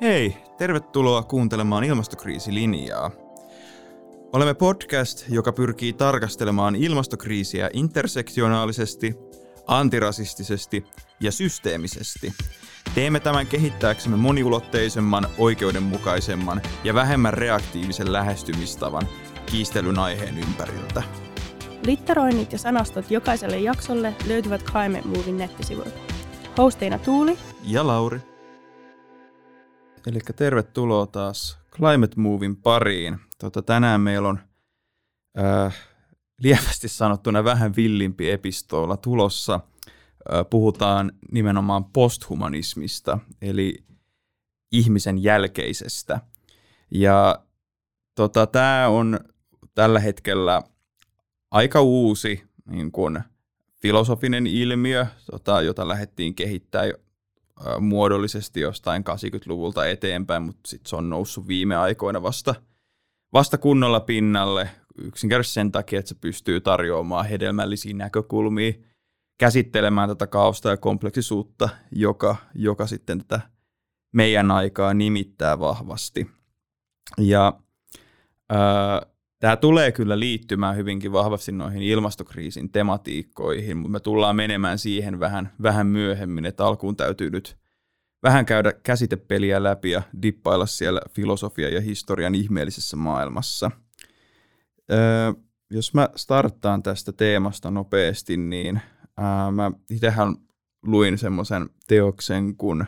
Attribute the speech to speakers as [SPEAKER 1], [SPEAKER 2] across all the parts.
[SPEAKER 1] Hei, tervetuloa kuuntelemaan ilmastokriisilinjaa. Olemme podcast, joka pyrkii tarkastelemaan ilmastokriisiä intersektionaalisesti, antirasistisesti ja systeemisesti. Teemme tämän kehittääksemme moniulotteisemman, oikeudenmukaisemman ja vähemmän reaktiivisen lähestymistavan kiistelyn aiheen ympäriltä.
[SPEAKER 2] Litteroinnit ja sanastot jokaiselle jaksolle löytyvät Climate Movin nettisivuilta. Hosteina Tuuli
[SPEAKER 1] ja Lauri. Eli tervetuloa taas Climate Movin pariin. Tota, tänään meillä on äh, lievästi sanottuna vähän villimpi epistoilla tulossa. Äh, puhutaan nimenomaan posthumanismista, eli ihmisen jälkeisestä. Ja tota, tämä on tällä hetkellä aika uusi niin kun, filosofinen ilmiö, tota, jota lähdettiin kehittämään muodollisesti jostain 80-luvulta eteenpäin, mutta sitten se on noussut viime aikoina vasta, vasta kunnolla pinnalle yksinkertaisesti sen takia, että se pystyy tarjoamaan hedelmällisiä näkökulmia, käsittelemään tätä kaosta ja kompleksisuutta, joka, joka sitten tätä meidän aikaa nimittää vahvasti. Ja ää, Tämä tulee kyllä liittymään hyvinkin vahvasti noihin ilmastokriisin tematiikkoihin, mutta me tullaan menemään siihen vähän, vähän myöhemmin, että alkuun täytyy nyt vähän käydä käsitepeliä läpi ja dippailla siellä filosofia ja historian ihmeellisessä maailmassa. Öö, jos mä starttaan tästä teemasta nopeasti, niin ää, mä itsehän luin semmoisen teoksen kuin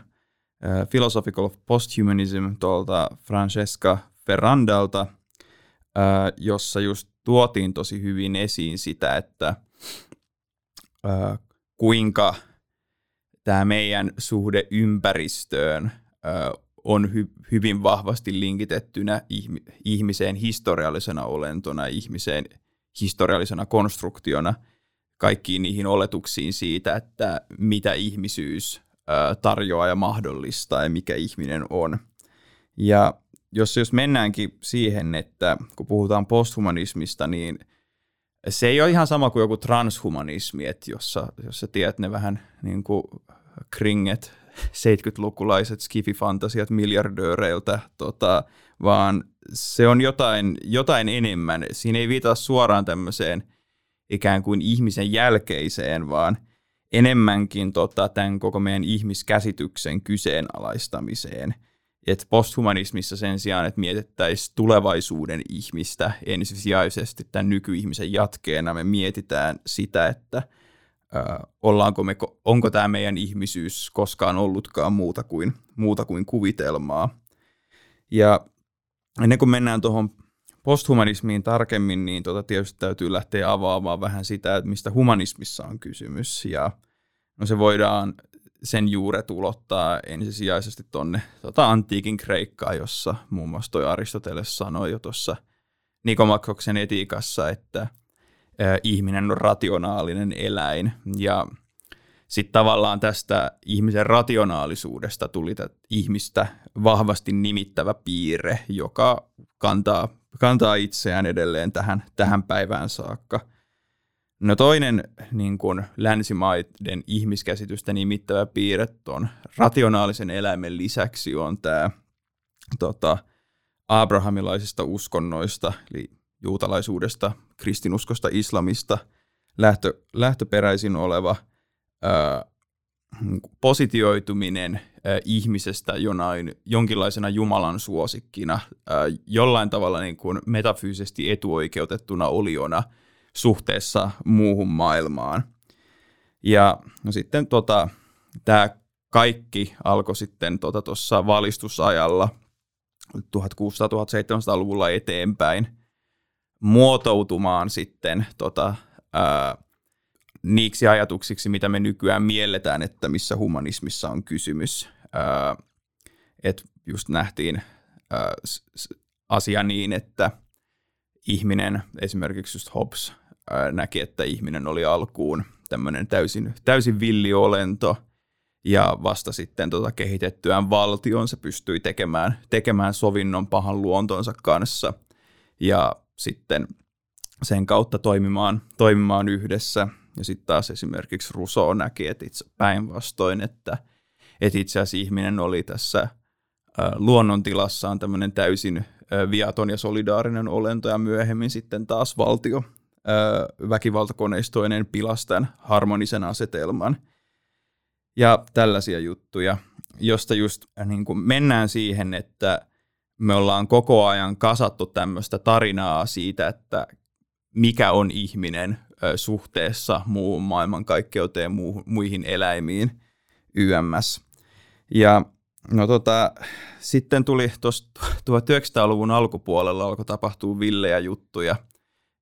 [SPEAKER 1] ää, Philosophical Posthumanism tuolta Francesca Ferrandalta – jossa just tuotiin tosi hyvin esiin sitä, että kuinka tämä meidän suhde ympäristöön on hy- hyvin vahvasti linkitettynä ihmiseen historiallisena olentona, ihmiseen historiallisena konstruktiona, kaikkiin niihin oletuksiin siitä, että mitä ihmisyys tarjoaa ja mahdollistaa ja mikä ihminen on. Ja jos, jos mennäänkin siihen, että kun puhutaan posthumanismista, niin se ei ole ihan sama kuin joku transhumanismi, että jossa, jos sä tiedät ne vähän niin kuin kringet 70-lukulaiset skififantasiat miljardööreiltä, tota, vaan se on jotain, jotain enemmän. Siinä ei viitata suoraan tämmöiseen ikään kuin ihmisen jälkeiseen, vaan enemmänkin tota, tämän koko meidän ihmiskäsityksen kyseenalaistamiseen – että posthumanismissa sen sijaan, että mietittäisiin tulevaisuuden ihmistä ensisijaisesti tämän nykyihmisen jatkeena, me mietitään sitä, että ö, ollaanko me, onko tämä meidän ihmisyys koskaan ollutkaan muuta kuin, muuta kuin kuvitelmaa. Ja ennen kuin mennään tuohon posthumanismiin tarkemmin, niin tota tietysti täytyy lähteä avaamaan vähän sitä, että mistä humanismissa on kysymys. Ja no se voidaan sen juuret ulottaa ensisijaisesti tuonne tota antiikin Kreikkaan, jossa muun muassa toi Aristoteles sanoi jo tuossa Nikomakkoksen etiikassa, että ihminen on rationaalinen eläin. Ja sitten tavallaan tästä ihmisen rationaalisuudesta tuli ihmistä vahvasti nimittävä piirre, joka kantaa, kantaa itseään edelleen tähän, tähän päivään saakka – No toinen niin kuin länsimaiden ihmiskäsitystä nimittävä piirre on rationaalisen eläimen lisäksi on tämä tota, abrahamilaisista uskonnoista, eli juutalaisuudesta, kristinuskosta, islamista lähtö, lähtöperäisin oleva ää, positioituminen ää, ihmisestä jonain, jonkinlaisena Jumalan suosikkina, ää, jollain tavalla niin kuin metafyysisesti etuoikeutettuna oliona – suhteessa muuhun maailmaan. Ja no sitten tota, tämä kaikki alkoi sitten tuossa tota, valistusajalla 1600-1700-luvulla eteenpäin muotoutumaan sitten tota, ää, niiksi ajatuksiksi, mitä me nykyään mielletään, että missä humanismissa on kysymys. Että just nähtiin ää, asia niin, että ihminen, esimerkiksi just Hobbes, näki, että ihminen oli alkuun tämmöinen täysin, täysin villiolento, ja vasta sitten tota kehitettyään valtion se pystyi tekemään, tekemään sovinnon pahan luontonsa kanssa, ja sitten sen kautta toimimaan, toimimaan yhdessä. Ja sitten taas esimerkiksi Rousseau näki, että itse päinvastoin, että, että itse asiassa ihminen oli tässä luonnontilassa on tämmöinen täysin viaton ja solidaarinen olento ja myöhemmin sitten taas valtio väkivaltakoneistoinen pilastan harmonisen asetelman ja tällaisia juttuja, josta just niin kuin mennään siihen, että me ollaan koko ajan kasattu tämmöistä tarinaa siitä, että mikä on ihminen suhteessa muuhun maailmankaikkeuteen, muihin eläimiin, YMS. Ja no tota, sitten tuli tuossa 1900-luvun alkupuolella alkoi tapahtua villejä juttuja,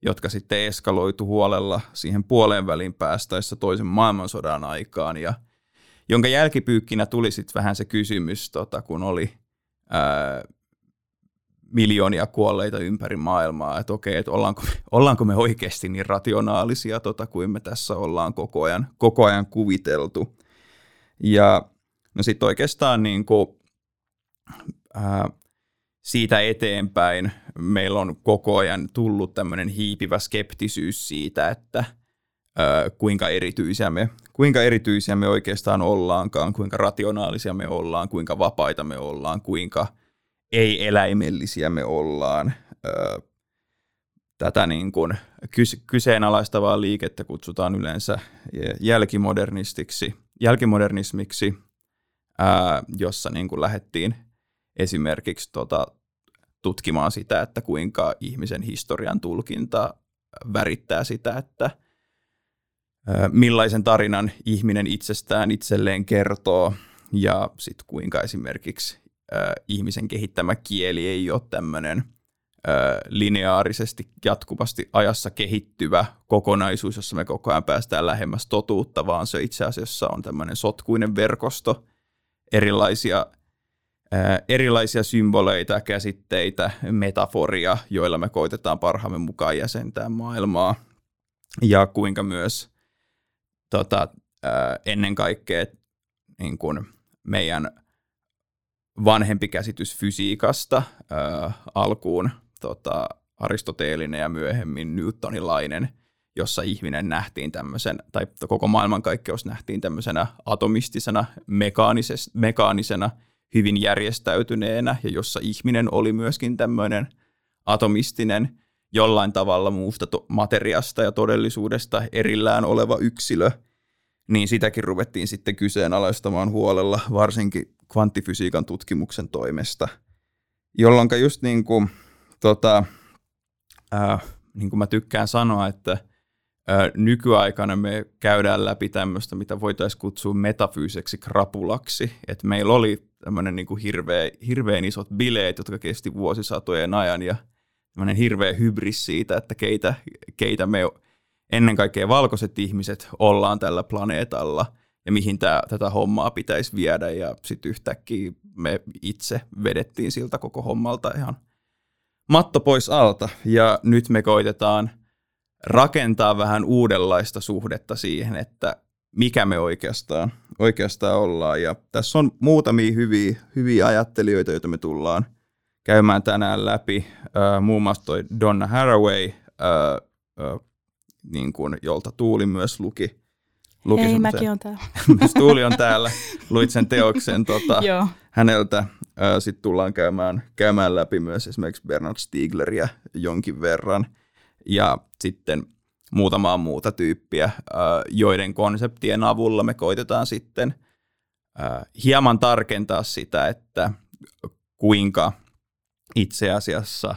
[SPEAKER 1] jotka sitten eskaloitu huolella siihen puoleen väliin päästäessä toisen maailmansodan aikaan ja jonka jälkipyykkinä tuli sitten vähän se kysymys, tota, kun oli ää, miljoonia kuolleita ympäri maailmaa, että okei, että ollaanko, ollaanko me oikeasti niin rationaalisia tota, kuin me tässä ollaan koko ajan, koko ajan kuviteltu. Ja no sitten oikeastaan niin kuin, ää, siitä eteenpäin meillä on koko ajan tullut tämmöinen hiipivä skeptisyys siitä, että kuinka, erityisiä me, kuinka erityisiä me oikeastaan ollaankaan, kuinka rationaalisia me ollaan, kuinka vapaita me ollaan, kuinka ei-eläimellisiä me ollaan. Tätä niin kuin kyseenalaistavaa liikettä kutsutaan yleensä jälkimodernistiksi, jälkimodernismiksi, ää, jossa niin kuin lähdettiin esimerkiksi tota, tutkimaan sitä, että kuinka ihmisen historian tulkinta värittää sitä, että millaisen tarinan ihminen itsestään itselleen kertoo ja sitten kuinka esimerkiksi ihmisen kehittämä kieli ei ole tämmöinen – lineaarisesti jatkuvasti ajassa kehittyvä kokonaisuus, jossa me koko ajan päästään lähemmäs totuutta, vaan se itse asiassa on tämmöinen sotkuinen verkosto erilaisia, erilaisia symboleita, käsitteitä, metaforia, joilla me koitetaan parhaamme mukaan jäsentää maailmaa. Ja kuinka myös tota, ennen kaikkea niin kuin meidän vanhempi käsitys fysiikasta alkuun tota, aristoteelinen ja myöhemmin newtonilainen, jossa ihminen nähtiin tämmöisen, tai koko maailmankaikkeus nähtiin tämmöisenä atomistisena, mekaanisena, hyvin järjestäytyneenä, ja jossa ihminen oli myöskin tämmöinen atomistinen, jollain tavalla muusta materiasta ja todellisuudesta erillään oleva yksilö, niin sitäkin ruvettiin sitten kyseenalaistamaan huolella, varsinkin kvanttifysiikan tutkimuksen toimesta, jolloin just niin kuin tota, äh, niin kuin mä tykkään sanoa, että äh, nykyaikana me käydään läpi tämmöistä, mitä voitaisiin kutsua metafyyseksi krapulaksi. että meillä oli tämmöinen niin kuin hirveä, hirveän isot bileet, jotka kesti vuosisatojen ajan ja tämmöinen hirveä hybris siitä, että keitä, keitä me ennen kaikkea valkoiset ihmiset ollaan tällä planeetalla ja mihin tää, tätä hommaa pitäisi viedä ja sitten yhtäkkiä me itse vedettiin siltä koko hommalta ihan matto pois alta. Ja nyt me koitetaan rakentaa vähän uudenlaista suhdetta siihen, että mikä me oikeastaan, oikeastaan ollaan. Ja tässä on muutamia hyviä, hyviä ajattelijoita, joita me tullaan käymään tänään läpi. Äh, muun muassa toi Donna Haraway, äh, äh, niin kuin, jolta Tuuli myös luki.
[SPEAKER 2] luki Hei, mäkin on täällä.
[SPEAKER 1] Tuuli on täällä. Luit sen teoksen tota, häneltä. Sitten tullaan käymään, käymään läpi myös esimerkiksi Bernard Stiegleria jonkin verran ja sitten muutamaa muuta tyyppiä, joiden konseptien avulla me koitetaan sitten hieman tarkentaa sitä, että kuinka itse asiassa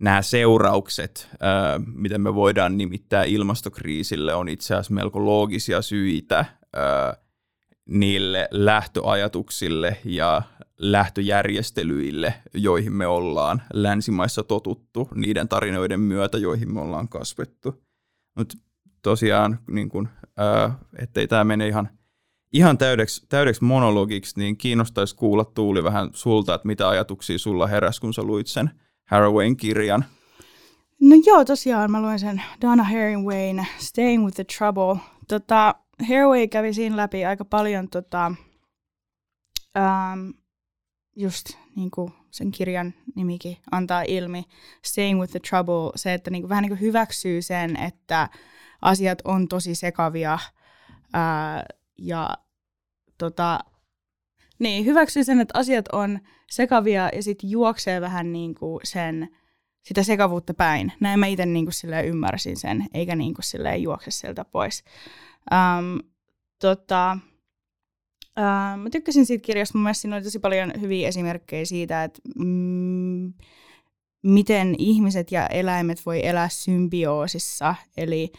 [SPEAKER 1] nämä seuraukset, miten me voidaan nimittää ilmastokriisille, on itse asiassa melko loogisia syitä niille lähtöajatuksille ja lähtöjärjestelyille, joihin me ollaan länsimaissa totuttu, niiden tarinoiden myötä, joihin me ollaan kasvettu. Mutta tosiaan, niin kun, ää, ettei tämä mene ihan, ihan täydeksi, täydeksi monologiksi, niin kiinnostaisi kuulla Tuuli vähän sulta, että mitä ajatuksia sulla heräsi, kun sä luit sen Harawayn kirjan.
[SPEAKER 2] No joo, tosiaan mä luin sen Donna Haraway, Staying with the Trouble. Tota, Haraway kävi siinä läpi aika paljon tota, ähm, just niin kuin sen kirjan nimikin antaa ilmi, Staying with the Trouble, se, että niin kuin, vähän niin kuin hyväksyy sen, että asiat on tosi sekavia ää, ja tota, Niin, hyväksyy sen, että asiat on sekavia ja sitten juoksee vähän niin kuin sen, sitä sekavuutta päin. Näin mä itse niin kuin ymmärsin sen, eikä niin kuin juokse sieltä pois. Um, tota, uh, mä tykkäsin siitä kirjasta, mun mielestä siinä oli tosi paljon hyviä esimerkkejä siitä, että mm, miten ihmiset ja eläimet voi elää symbioosissa, eli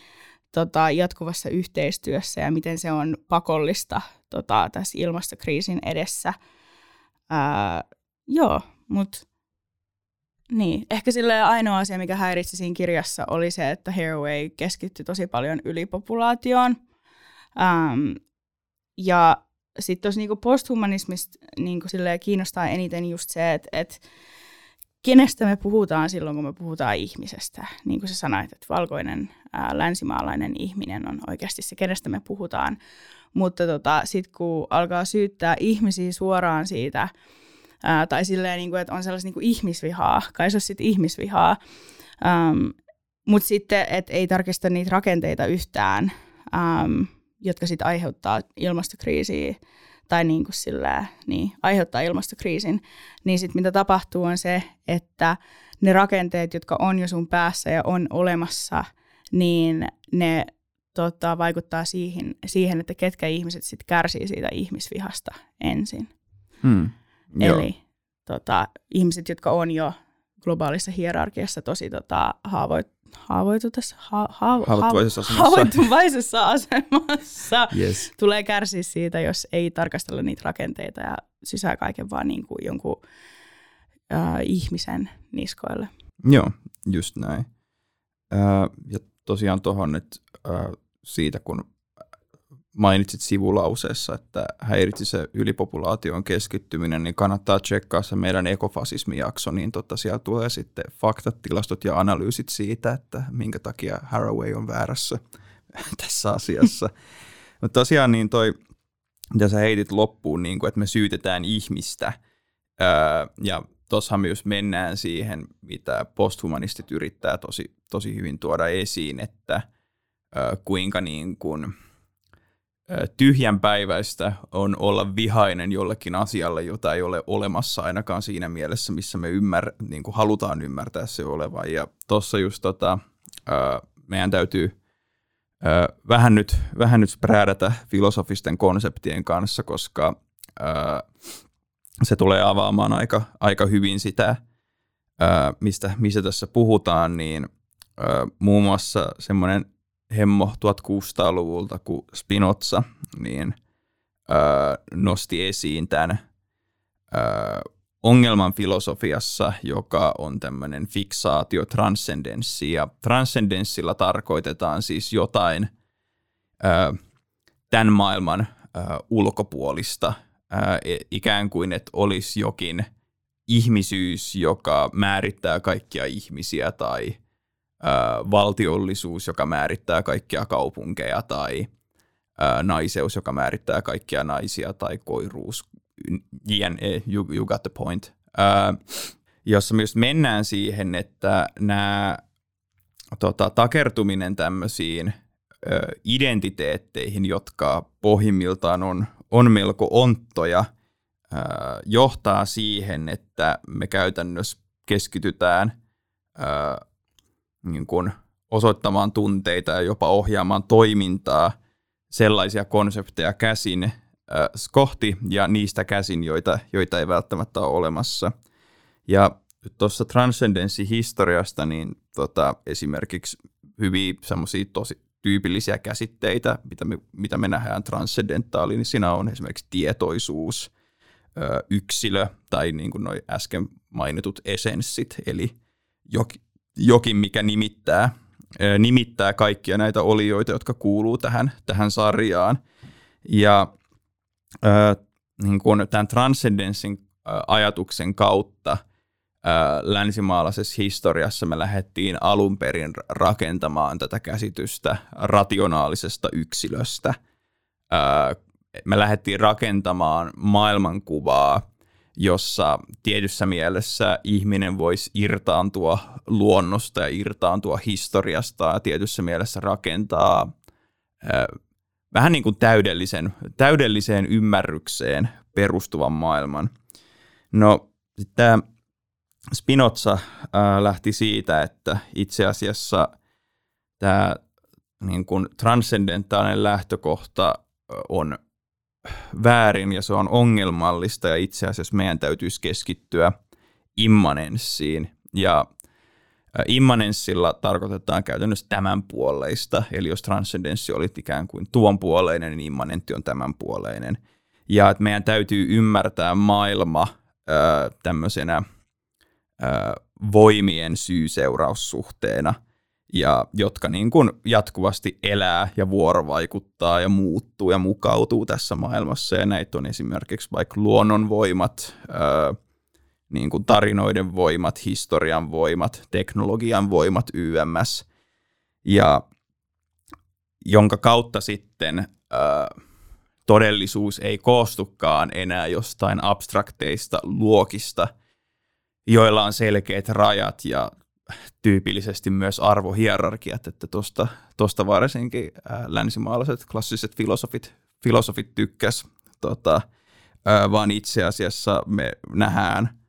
[SPEAKER 2] tota, jatkuvassa yhteistyössä ja miten se on pakollista tota, tässä ilmastokriisin edessä. Ää, joo, mutta niin, ehkä sille ainoa asia, mikä häiritsi siinä kirjassa, oli se, että Haraway keskittyi tosi paljon ylipopulaatioon. Ähm, ja sitten tuossa niinku posthumanismista niinku kiinnostaa eniten just se, että et, kenestä me puhutaan silloin, kun me puhutaan ihmisestä. Niin kuin sä sanoit, että valkoinen ää, länsimaalainen ihminen on oikeasti se, kenestä me puhutaan. Mutta tota, sitten kun alkaa syyttää ihmisiä suoraan siitä, ää, tai silleen, niin kuin, että on sellaista niin kuin ihmisvihaa, kai se on sitten ihmisvihaa, mutta sitten, että ei tarkista niitä rakenteita yhtään, ähm, jotka sitten aiheuttaa ilmastokriisiä, tai niin kuin sillä, niin, aiheuttaa ilmastokriisin, niin sitten mitä tapahtuu on se, että ne rakenteet, jotka on jo sun päässä ja on olemassa, niin ne tota, vaikuttaa siihen, siihen, että ketkä ihmiset sitten kärsii siitä ihmisvihasta ensin.
[SPEAKER 1] Hmm.
[SPEAKER 2] Eli tota, ihmiset, jotka on jo globaalissa hierarkiassa tosi tota, haavoit, haavoituksessa, ha, ha,
[SPEAKER 1] haavoittuvaisessa asemassa,
[SPEAKER 2] haavoittuvaisessa asemassa
[SPEAKER 1] yes.
[SPEAKER 2] tulee kärsiä siitä, jos ei tarkastella niitä rakenteita ja sisää kaiken vaan niin kuin jonkun äh, ihmisen niskoille.
[SPEAKER 1] Joo, just näin. Äh, ja tosiaan tuohon, että äh, siitä kun mainitsit sivulauseessa, että häiritsi se ylipopulaation keskittyminen, niin kannattaa tsekkaa se meidän ekofasismijakso, niin tota, siellä tulee sitten faktat, tilastot ja analyysit siitä, että minkä takia Haraway on väärässä tässä asiassa. Mutta tosiaan niin toi, mitä sä heitit loppuun, niin kuin, että me syytetään ihmistä, öö, ja tuossahan myös mennään siihen, mitä posthumanistit yrittää tosi, tosi hyvin tuoda esiin, että öö, kuinka niin kuin – tyhjänpäiväistä on olla vihainen jollekin asialle, jota ei ole olemassa ainakaan siinä mielessä, missä me ymmär, niin kuin halutaan ymmärtää se olevan. Ja tuossa just tota, meidän täytyy vähän nyt, vähän nyt spräädätä filosofisten konseptien kanssa, koska se tulee avaamaan aika, aika hyvin sitä, mistä, mistä tässä puhutaan, niin muun muassa semmoinen hemmo 1600-luvulta, kun Spinoza niin, öö, nosti esiin tämän öö, ongelman filosofiassa, joka on tämmöinen fiksaatio, transcendenssi. Ja transcendenssilla tarkoitetaan siis jotain öö, tämän maailman öö, ulkopuolista, öö, ikään kuin että olisi jokin ihmisyys, joka määrittää kaikkia ihmisiä tai – valtiollisuus, joka määrittää kaikkia kaupunkeja, tai naiseus, joka määrittää kaikkia naisia, tai koiruus, jne, you, you got the point. jossa myös mennään siihen, että nämä tota, takertuminen tämmöisiin identiteetteihin, jotka pohjimmiltaan on, on melko onttoja, johtaa siihen, että me käytännössä keskitytään niin kuin osoittamaan tunteita ja jopa ohjaamaan toimintaa sellaisia konsepteja käsin äh, kohti ja niistä käsin, joita, joita ei välttämättä ole olemassa. Ja tuossa transcendenssihistoriasta niin tota, esimerkiksi hyviä semmoisia tosi tyypillisiä käsitteitä, mitä me, mitä me nähdään transcendentaaliin, niin siinä on esimerkiksi tietoisuus, yksilö tai niin kuin noi äsken mainitut esenssit, eli jokin, mikä nimittää, nimittää kaikkia näitä olioita, jotka kuuluu tähän, tähän sarjaan. Ja äh, niin kun tämän transcendenssin ajatuksen kautta äh, länsimaalaisessa historiassa me lähdettiin alun perin rakentamaan tätä käsitystä rationaalisesta yksilöstä. Äh, me lähdettiin rakentamaan maailmankuvaa, jossa tietyssä mielessä ihminen voisi irtaantua luonnosta ja irtaantua historiasta ja tietyssä mielessä rakentaa äh, vähän niin kuin täydellisen, täydelliseen ymmärrykseen perustuvan maailman. No, tämä Spinoza lähti siitä, että itse asiassa tämä niin kuin transcendentaalinen lähtökohta on väärin ja se on ongelmallista ja itse asiassa meidän täytyisi keskittyä immanenssiin. Ja immanenssilla tarkoitetaan käytännössä tämän puoleista, eli jos transcendenssi oli ikään kuin tuon puoleinen, niin immanentti on tämän puoleinen. Ja että meidän täytyy ymmärtää maailma tämmöisenä voimien syy-seuraussuhteena, ja jotka niin kuin jatkuvasti elää ja vuorovaikuttaa ja muuttuu ja mukautuu tässä maailmassa. Ja näitä on esimerkiksi vaikka luonnonvoimat, niin kuin tarinoiden voimat, historian voimat, teknologian voimat, YMS, ja jonka kautta sitten todellisuus ei koostukaan enää jostain abstrakteista luokista – joilla on selkeät rajat ja tyypillisesti myös arvohierarkiat, että tuosta tosta varsinkin ää, länsimaalaiset klassiset filosofit, filosofit tykkäs, tota, ää, vaan itse asiassa me nähdään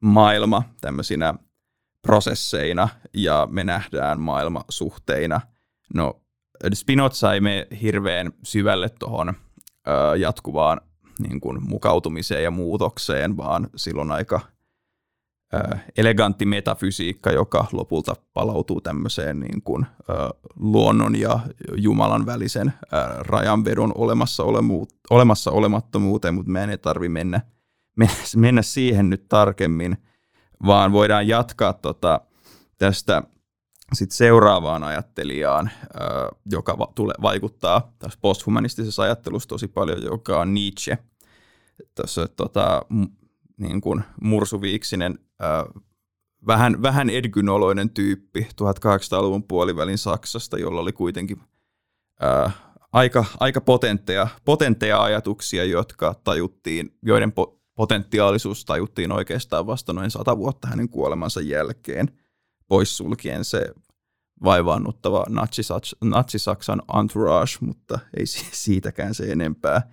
[SPEAKER 1] maailma tämmöisinä prosesseina ja me nähdään maailma suhteina. No Spinoza ei mene hirveän syvälle tuohon jatkuvaan niin kuin, mukautumiseen ja muutokseen, vaan silloin aika – elegantti metafysiikka, joka lopulta palautuu tämmöiseen niin kuin, luonnon ja Jumalan välisen rajanvedon olemassa, olemassa olemattomuuteen, mutta meidän ei tarvitse mennä, mennä siihen nyt tarkemmin, vaan voidaan jatkaa tota, tästä sit seuraavaan ajattelijaan, joka va- tule, vaikuttaa tässä posthumanistisessa ajattelussa tosi paljon, joka on Nietzsche. Tässä tota, niin kuin mursuviiksinen, äh, vähän, vähän edgynoloinen tyyppi 1800-luvun puolivälin Saksasta, jolla oli kuitenkin äh, aika, aika potentteja, potentteja ajatuksia, jotka tajuttiin, joiden po- potentiaalisuus tajuttiin oikeastaan vasta noin sata vuotta hänen kuolemansa jälkeen, poissulkien se vaivaannuttava natsi-Saksan entourage, mutta ei siitäkään se enempää.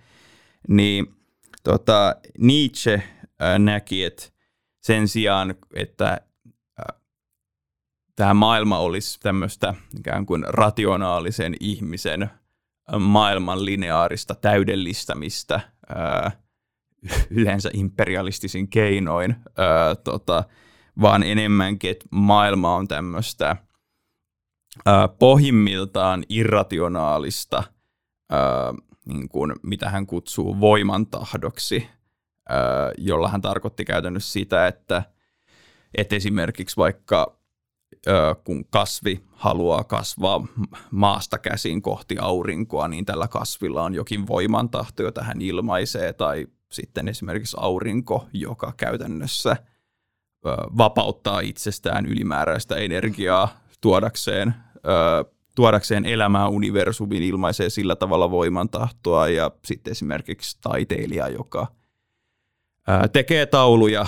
[SPEAKER 1] Niin tota, Nietzsche näki, että sijaan, että tämä maailma olisi tämmöistä ikään kuin rationaalisen ihmisen maailman lineaarista täydellistämistä yleensä imperialistisin keinoin, tota, vaan enemmänkin, että maailma on tämmöistä pohjimmiltaan irrationaalista, niin kuin, mitä hän kutsuu voimantahdoksi, jolla hän tarkoitti käytännössä sitä, että, että esimerkiksi vaikka kun kasvi haluaa kasvaa maasta käsin kohti aurinkoa, niin tällä kasvilla on jokin voimantahto, jota hän ilmaisee, tai sitten esimerkiksi aurinko, joka käytännössä vapauttaa itsestään ylimääräistä energiaa tuodakseen, tuodakseen elämää universumin, ilmaisee sillä tavalla voimantahtoa, ja sitten esimerkiksi taiteilija, joka – tekee tauluja,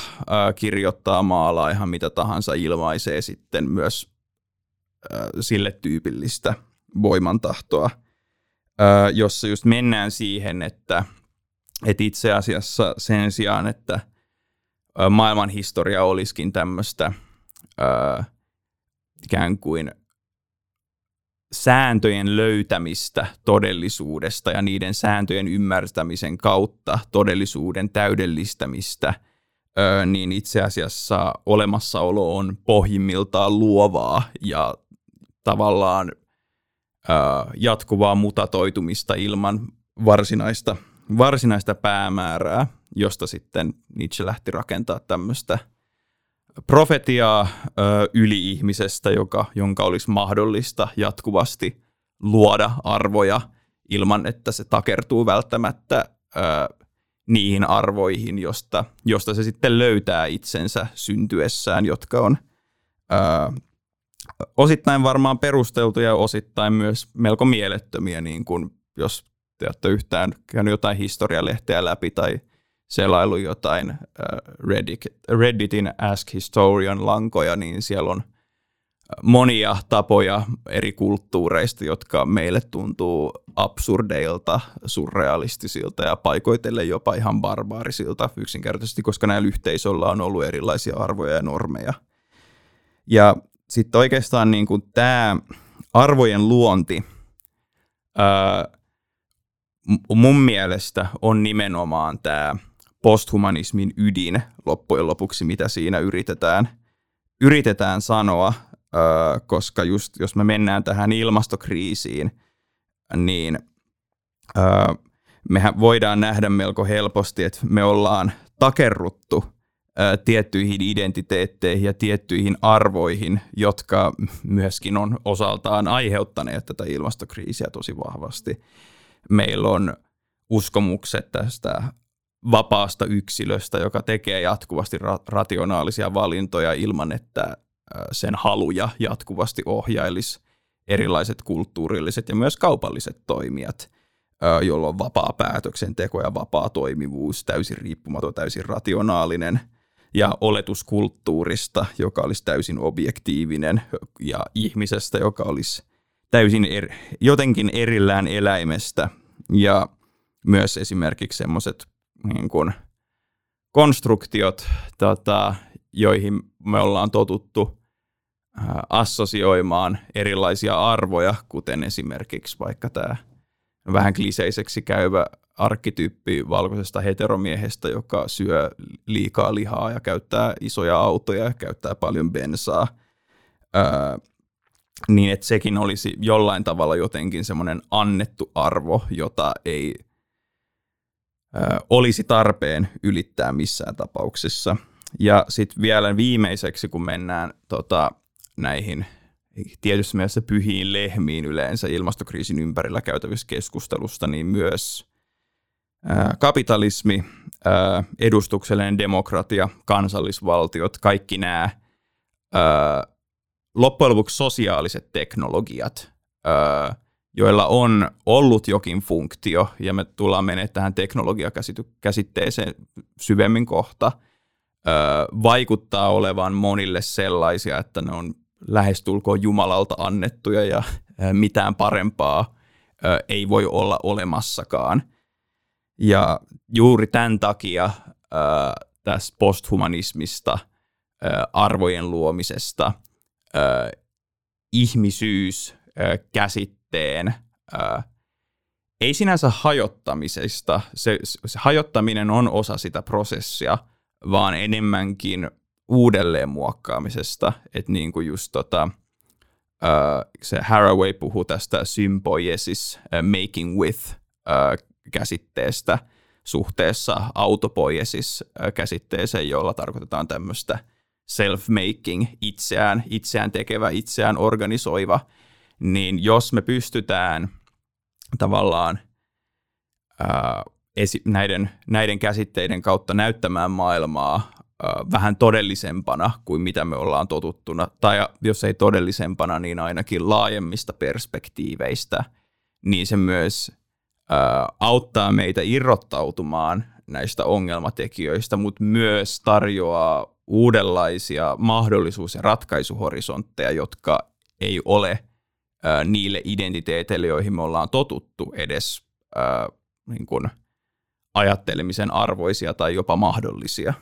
[SPEAKER 1] kirjoittaa, maalaa ihan mitä tahansa, ilmaisee sitten myös sille tyypillistä voimantahtoa, jossa just mennään siihen, että, että itse asiassa sen sijaan, että maailman historia olisikin tämmöistä ikään kuin – sääntöjen löytämistä todellisuudesta ja niiden sääntöjen ymmärtämisen kautta todellisuuden täydellistämistä, niin itse asiassa olemassaolo on pohjimmiltaan luovaa ja tavallaan jatkuvaa mutatoitumista ilman varsinaista, varsinaista päämäärää, josta sitten Nietzsche lähti rakentaa tämmöistä – profetiaa ö, yli-ihmisestä, joka, jonka olisi mahdollista jatkuvasti luoda arvoja ilman, että se takertuu välttämättä ö, niihin arvoihin, josta, josta se sitten löytää itsensä syntyessään, jotka on ö, osittain varmaan perusteltuja ja osittain myös melko mielettömiä, niin kuin jos te olette yhtään käynyt jotain historialehteä läpi tai – selailu jotain äh, Reddit, Redditin Ask Historian lankoja, niin siellä on monia tapoja eri kulttuureista, jotka meille tuntuu absurdeilta, surrealistisilta ja paikoitellen jopa ihan barbaarisilta yksinkertaisesti, koska näillä yhteisöillä on ollut erilaisia arvoja ja normeja. Ja sitten oikeastaan niin kuin tämä arvojen luonti ää, mun mielestä on nimenomaan tämä posthumanismin ydin loppujen lopuksi, mitä siinä yritetään, yritetään sanoa, koska just jos me mennään tähän ilmastokriisiin, niin mehän voidaan nähdä melko helposti, että me ollaan takerruttu tiettyihin identiteetteihin ja tiettyihin arvoihin, jotka myöskin on osaltaan aiheuttaneet tätä ilmastokriisiä tosi vahvasti. Meillä on uskomukset tästä vapaasta yksilöstä, joka tekee jatkuvasti ra- rationaalisia valintoja ilman, että sen haluja jatkuvasti ohjailisi erilaiset kulttuurilliset ja myös kaupalliset toimijat, jolloin on vapaa päätöksenteko ja vapaa toimivuus, täysin riippumaton, täysin rationaalinen ja oletuskulttuurista, joka olisi täysin objektiivinen ja ihmisestä, joka olisi täysin er, jotenkin erillään eläimestä. Ja myös esimerkiksi semmoiset niin kuin konstruktiot, tota, joihin me ollaan totuttu äh, assosioimaan erilaisia arvoja, kuten esimerkiksi vaikka tämä vähän kliseiseksi käyvä arkkityyppi valkoisesta heteromiehestä, joka syö liikaa lihaa ja käyttää isoja autoja ja käyttää paljon bensaa, öö, niin että sekin olisi jollain tavalla jotenkin semmoinen annettu arvo, jota ei olisi tarpeen ylittää missään tapauksessa. Ja sitten vielä viimeiseksi, kun mennään tota, näihin tietysti mielessä pyhiin lehmiin yleensä ilmastokriisin ympärillä käytävissä keskustelusta, niin myös ää, kapitalismi, ää, edustuksellinen demokratia, kansallisvaltiot, kaikki nämä loppujen lopuksi sosiaaliset teknologiat, joilla on ollut jokin funktio, ja me tullaan menemään tähän teknologiakäsitteeseen syvemmin kohta, vaikuttaa olevan monille sellaisia, että ne on lähestulkoon Jumalalta annettuja ja mitään parempaa ei voi olla olemassakaan. Ja juuri tämän takia tässä posthumanismista, arvojen luomisesta, ihmisyys käsit käsitteen, ää, ei sinänsä hajottamisesta, se, se hajottaminen on osa sitä prosessia, vaan enemmänkin uudelleen muokkaamisesta, että niin kuin just tota, ää, se Haraway puhuu tästä sympoiesis, uh, making with ää, käsitteestä suhteessa autopoiesis käsitteeseen, jolla tarkoitetaan tämmöistä self-making, itseään, itseään tekevä, itseään organisoiva niin jos me pystytään tavallaan ää, esi- näiden, näiden käsitteiden kautta näyttämään maailmaa ää, vähän todellisempana kuin mitä me ollaan totuttuna, tai jos ei todellisempana, niin ainakin laajemmista perspektiiveistä, niin se myös ää, auttaa meitä irrottautumaan näistä ongelmatekijöistä, mutta myös tarjoaa uudenlaisia mahdollisuus- ja ratkaisuhorisontteja, jotka ei ole – niille identiteeteille, joihin me ollaan totuttu edes ää, niin kuin ajattelemisen arvoisia tai jopa mahdollisia.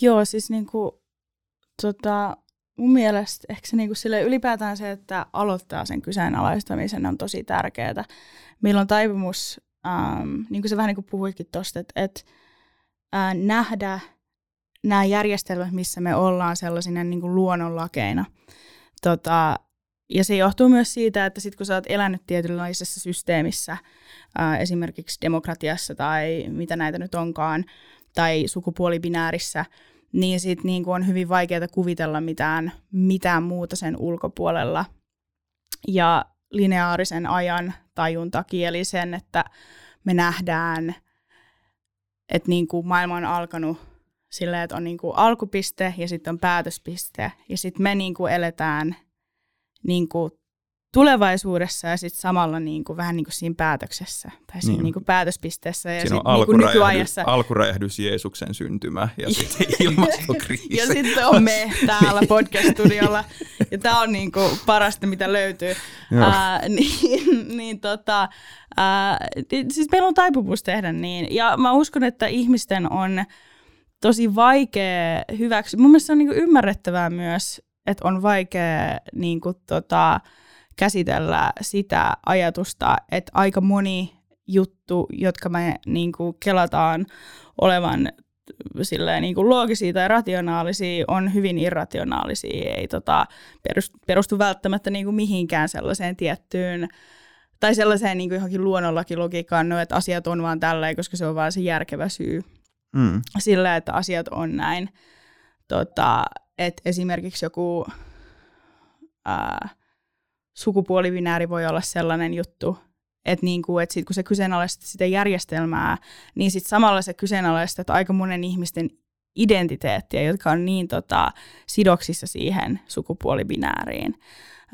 [SPEAKER 2] Joo, siis niin kuin, tota, mun mielestä ehkä se, niin kuin sille ylipäätään se, että aloittaa sen kyseenalaistamisen on tosi tärkeää. Meillä on taipumus, ähm, niin kuin sä vähän niin kuin puhuitkin tuosta, että, että äh, nähdä nämä järjestelmät, missä me ollaan sellaisina niin kuin luonnonlakeina. Tota, ja se johtuu myös siitä, että sit kun sä oot elänyt tietynlaisessa systeemissä, ää, esimerkiksi demokratiassa tai mitä näitä nyt onkaan, tai sukupuolibinäärissä, niin sit niin on hyvin vaikeaa kuvitella mitään, mitään muuta sen ulkopuolella. Ja lineaarisen ajan tajun takia, eli sen, että me nähdään, että niin kuin maailma on alkanut silleen, että on niin kuin alkupiste ja sitten on päätöspiste. Ja sitten me niin kuin eletään niin kuin tulevaisuudessa ja sitten samalla niin kuin, vähän niin kuin siinä päätöksessä tai siinä niin. Niin kuin päätöspisteessä ja
[SPEAKER 1] Siinä
[SPEAKER 2] sit,
[SPEAKER 1] on
[SPEAKER 2] niin nykyajassa.
[SPEAKER 1] alkuräjähdys Jeesuksen syntymä ja sitten ilmastokriisi.
[SPEAKER 2] ja sitten on me täällä podcast-studiolla ja tämä on niin kuin parasta mitä löytyy. Ää, niin, niin tota, ää, siis meillä on taipumus tehdä niin ja mä uskon, että ihmisten on tosi vaikea hyväksyä. Mun mielestä se on niin kuin ymmärrettävää myös, että on vaikea niin kuin, tota, käsitellä sitä ajatusta, että aika moni juttu, jotka me niin kuin kelataan olevan silleen, niin kuin loogisia tai rationaalisia, on hyvin irrationaalisia, ei tota, perustu, perustu välttämättä niin kuin mihinkään sellaiseen tiettyyn tai sellaiseen niin kuin johonkin luonnollakin logiikkaan, no, että asiat on vaan tälleen, koska se on vaan se järkevä syy mm. sillä, että asiat on näin. Tota, että esimerkiksi joku ää, sukupuolivinääri voi olla sellainen juttu, että niinku, et sit, kun se kyseenalaistat sitä järjestelmää, niin sit samalla se kyseenalaistat aika monen ihmisten identiteettiä, jotka on niin tota, sidoksissa siihen sukupuolibinääriin.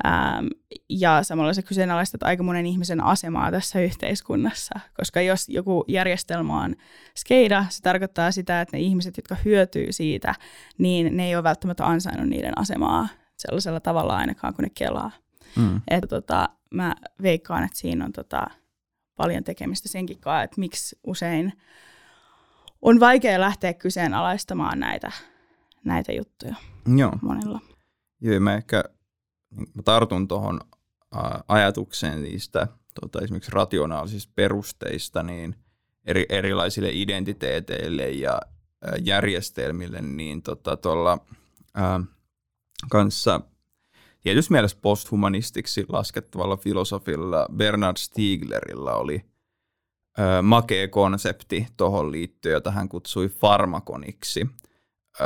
[SPEAKER 2] Ähm, ja samalla se kyseenalaistat aika monen ihmisen asemaa tässä yhteiskunnassa, koska jos joku järjestelmä on skeida, se tarkoittaa sitä, että ne ihmiset, jotka hyötyy siitä, niin ne ei ole välttämättä ansainnut niiden asemaa sellaisella tavalla ainakaan, kun ne kelaa. Mm. Että tota, mä veikkaan, että siinä on tota, paljon tekemistä senkin kanssa, että miksi usein on vaikea lähteä kyseenalaistamaan näitä, näitä juttuja
[SPEAKER 1] Joo.
[SPEAKER 2] monilla.
[SPEAKER 1] Joo, mä ehkä mä tartun tuohon ajatukseen niistä tota, esimerkiksi rationaalisista perusteista niin eri, erilaisille identiteeteille ja järjestelmille, niin tota, tuolla ä, kanssa tietysti mielessä posthumanistiksi laskettavalla filosofilla Bernard Stieglerilla oli makea konsepti tuohon liittyen, jota hän kutsui farmakoniksi. Ö,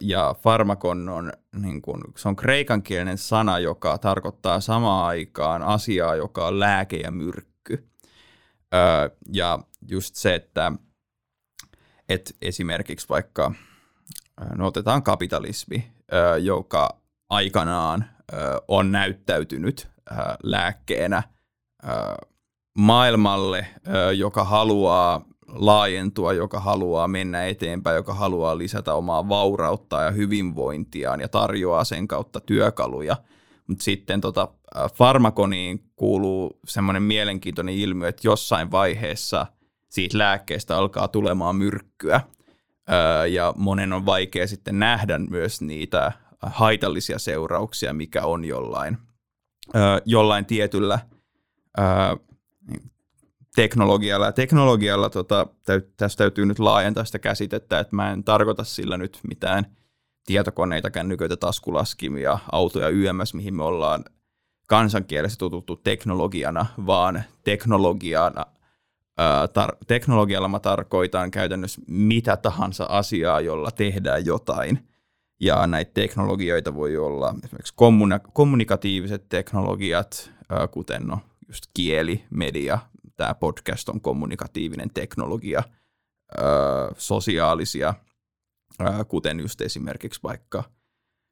[SPEAKER 1] ja farmakon on, niin kun, se on kreikankielinen sana, joka tarkoittaa samaan aikaan asiaa, joka on lääke ja myrkky. Ö, ja just se, että et esimerkiksi vaikka, no otetaan kapitalismi, ö, joka aikanaan on näyttäytynyt lääkkeenä maailmalle, joka haluaa laajentua, joka haluaa mennä eteenpäin, joka haluaa lisätä omaa vaurautta ja hyvinvointiaan ja tarjoaa sen kautta työkaluja. Mutta sitten tota, farmakoniin kuuluu semmoinen mielenkiintoinen ilmiö, että jossain vaiheessa siitä lääkkeestä alkaa tulemaan myrkkyä. ja monen on vaikea sitten nähdä myös niitä haitallisia seurauksia, mikä on jollain, jollain tietyllä teknologialla. Ja teknologialla tota, täyt, tässä täytyy nyt laajentaa sitä käsitettä, että mä en tarkoita sillä nyt mitään tietokoneita, kännyköitä, taskulaskimia, autoja YMS, mihin me ollaan kansankielessä tututtu teknologiana, vaan teknologiana, ää, tar- teknologialla mä tarkoitan käytännössä mitä tahansa asiaa, jolla tehdään jotain. Ja näitä teknologioita voi olla esimerkiksi kommunikatiiviset teknologiat, kuten no, just kieli, media, tämä podcast on kommunikatiivinen teknologia, sosiaalisia, kuten just esimerkiksi vaikka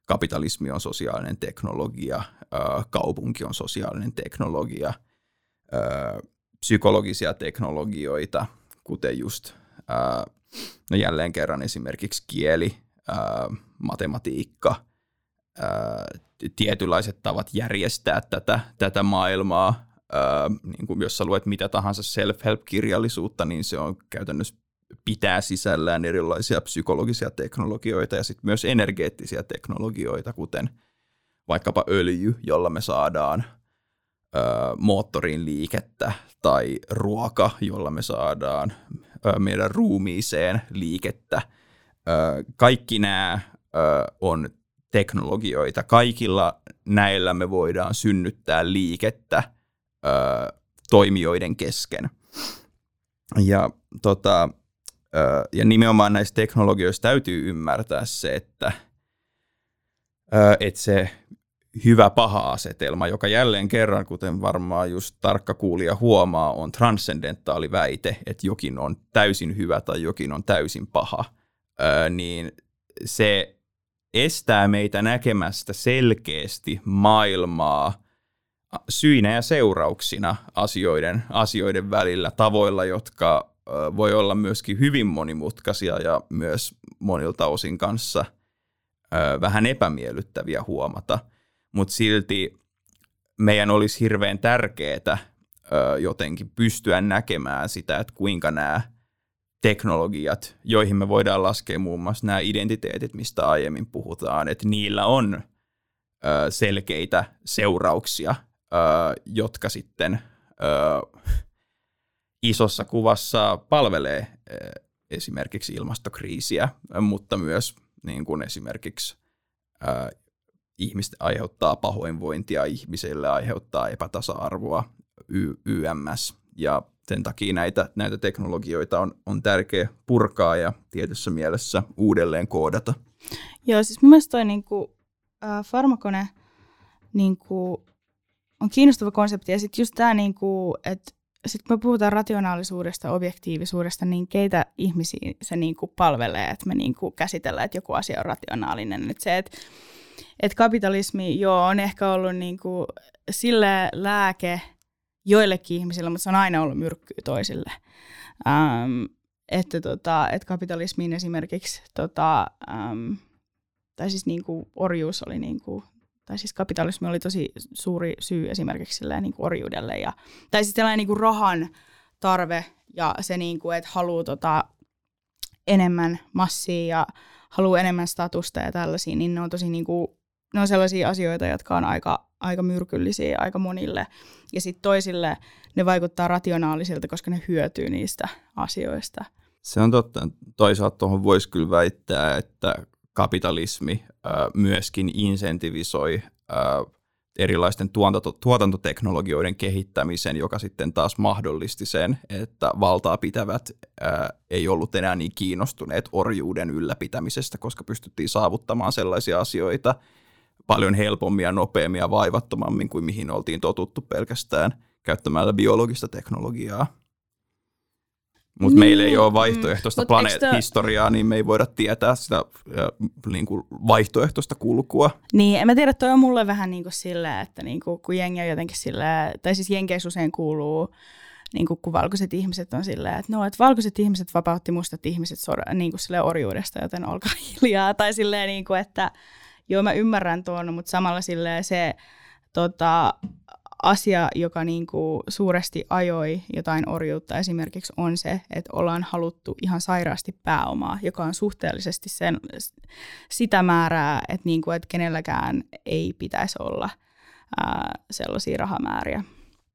[SPEAKER 1] kapitalismi on sosiaalinen teknologia, kaupunki on sosiaalinen teknologia, psykologisia teknologioita, kuten just no jälleen kerran esimerkiksi kieli, matematiikka, ää, tietynlaiset tavat järjestää tätä, tätä maailmaa. Ää, niin kuin jos sä luet mitä tahansa self-help-kirjallisuutta, niin se on käytännössä pitää sisällään erilaisia psykologisia teknologioita ja sitten myös energeettisiä teknologioita, kuten vaikkapa öljy, jolla me saadaan ö, moottorin liikettä, tai ruoka, jolla me saadaan ö, meidän ruumiiseen liikettä. Kaikki nämä on teknologioita. Kaikilla näillä me voidaan synnyttää liikettä toimijoiden kesken. Ja, tota, ö, ja nimenomaan näistä teknologioista täytyy ymmärtää se, että, ö, että se hyvä paha asetelma, joka jälleen kerran, kuten varmaan just tarkka kuulija huomaa, on transcendentaali väite, että jokin on täysin hyvä tai jokin on täysin paha, niin se estää meitä näkemästä selkeästi maailmaa syinä ja seurauksina asioiden, asioiden välillä tavoilla, jotka voi olla myöskin hyvin monimutkaisia ja myös monilta osin kanssa vähän epämiellyttäviä huomata, mutta silti meidän olisi hirveän tärkeää jotenkin pystyä näkemään sitä, että kuinka nämä teknologiat, joihin me voidaan laskea muun muassa nämä identiteetit, mistä aiemmin puhutaan, että niillä on selkeitä seurauksia, jotka sitten isossa kuvassa palvelee esimerkiksi ilmastokriisiä, mutta myös niin kuin esimerkiksi ihmistä aiheuttaa pahoinvointia ihmisille, aiheuttaa epätasa-arvoa, YMS. Ja sen takia näitä, näitä teknologioita on, on tärkeä purkaa ja tietyssä mielessä uudelleen koodata.
[SPEAKER 2] Joo, siis mun mielestä toi niinku, äh, farmakone niinku, on kiinnostava konsepti. Ja sitten just tämä, niinku, että sitten kun me puhutaan rationaalisuudesta, objektiivisuudesta, niin keitä ihmisiä se niinku palvelee, että me niinku käsitellään, että joku asia on rationaalinen. Nyt se, että et kapitalismi joo, on ehkä ollut niinku sille lääke joillekin ihmisille, mutta se on aina ollut myrkkyä toisille. Ähm, että tota, et kapitalismiin esimerkiksi, tota, ähm, tai siis niinku orjuus oli niinku tai siis kapitalismi oli tosi suuri syy esimerkiksi niin kuin orjuudelle. Ja, tai siis tällainen niin kuin rahan tarve ja se, niin kuin, että haluaa tota, enemmän massia ja haluaa enemmän statusta ja tällaisia, niin ne on tosi niin kuin, ne on sellaisia asioita, jotka on aika, aika myrkyllisiä aika monille. Ja sitten toisille ne vaikuttaa rationaalisilta, koska ne hyötyy niistä asioista.
[SPEAKER 1] Se on totta. Toisaalta tuohon voisi kyllä väittää, että kapitalismi myöskin insentivisoi erilaisten tuotanto, tuotantoteknologioiden kehittämisen, joka sitten taas mahdollisti sen, että valtaa pitävät ää, ei ollut enää niin kiinnostuneet orjuuden ylläpitämisestä, koska pystyttiin saavuttamaan sellaisia asioita paljon helpommin ja nopeammin ja vaivattomammin kuin mihin oltiin totuttu pelkästään käyttämällä biologista teknologiaa. Mutta niin, meillä ei ole vaihtoehtoista mm, planeethistoriaa, niin me ei voida tietää sitä niin kuin vaihtoehtoista kulkua.
[SPEAKER 2] Niin, en mä tiedä, toi on mulle vähän niin kuin silleen, että niin kuin, kun jengi on jotenkin silleen, tai siis jenkeissä usein kuuluu, niin kuin, kun valkoiset ihmiset on silleen, että no, että valkoiset ihmiset vapautti mustat ihmiset sor- niin kuin silleen orjuudesta, joten olkaa hiljaa. Tai silleen, niin kuin, että joo, mä ymmärrän tuon, mutta samalla silleen se tota, asia, joka niin kuin suuresti ajoi jotain orjuutta esimerkiksi on se, että ollaan haluttu ihan sairaasti pääomaa, joka on suhteellisesti sen, sitä määrää, että, niin kuin, että kenelläkään ei pitäisi olla ää, sellaisia rahamääriä.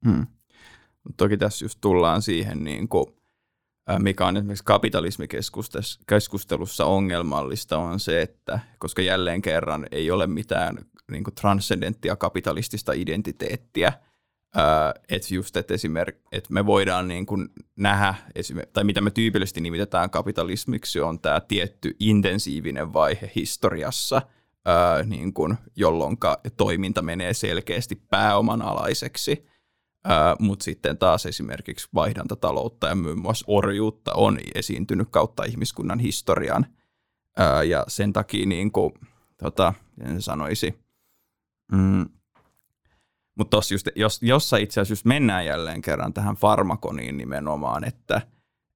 [SPEAKER 2] Hmm.
[SPEAKER 1] Toki tässä just tullaan siihen, niin kuin, mikä on esimerkiksi kapitalismikeskustelussa ongelmallista, on se, että koska jälleen kerran ei ole mitään niin kuin transcendenttia kapitalistista identiteettiä, että just, että esimerkiksi, että me voidaan niin kuin nähdä, tai mitä me tyypillisesti nimitetään kapitalismiksi, on tämä tietty intensiivinen vaihe historiassa, ää, niin kuin, jolloin toiminta menee selkeästi pääoman alaiseksi, mutta sitten taas esimerkiksi vaihdantataloutta ja muun muassa orjuutta on esiintynyt kautta ihmiskunnan historian, ja sen takia niin kuin, tota, sanoisi, mm, mutta jos, jossa itse asiassa just mennään jälleen kerran tähän farmakoniin nimenomaan, että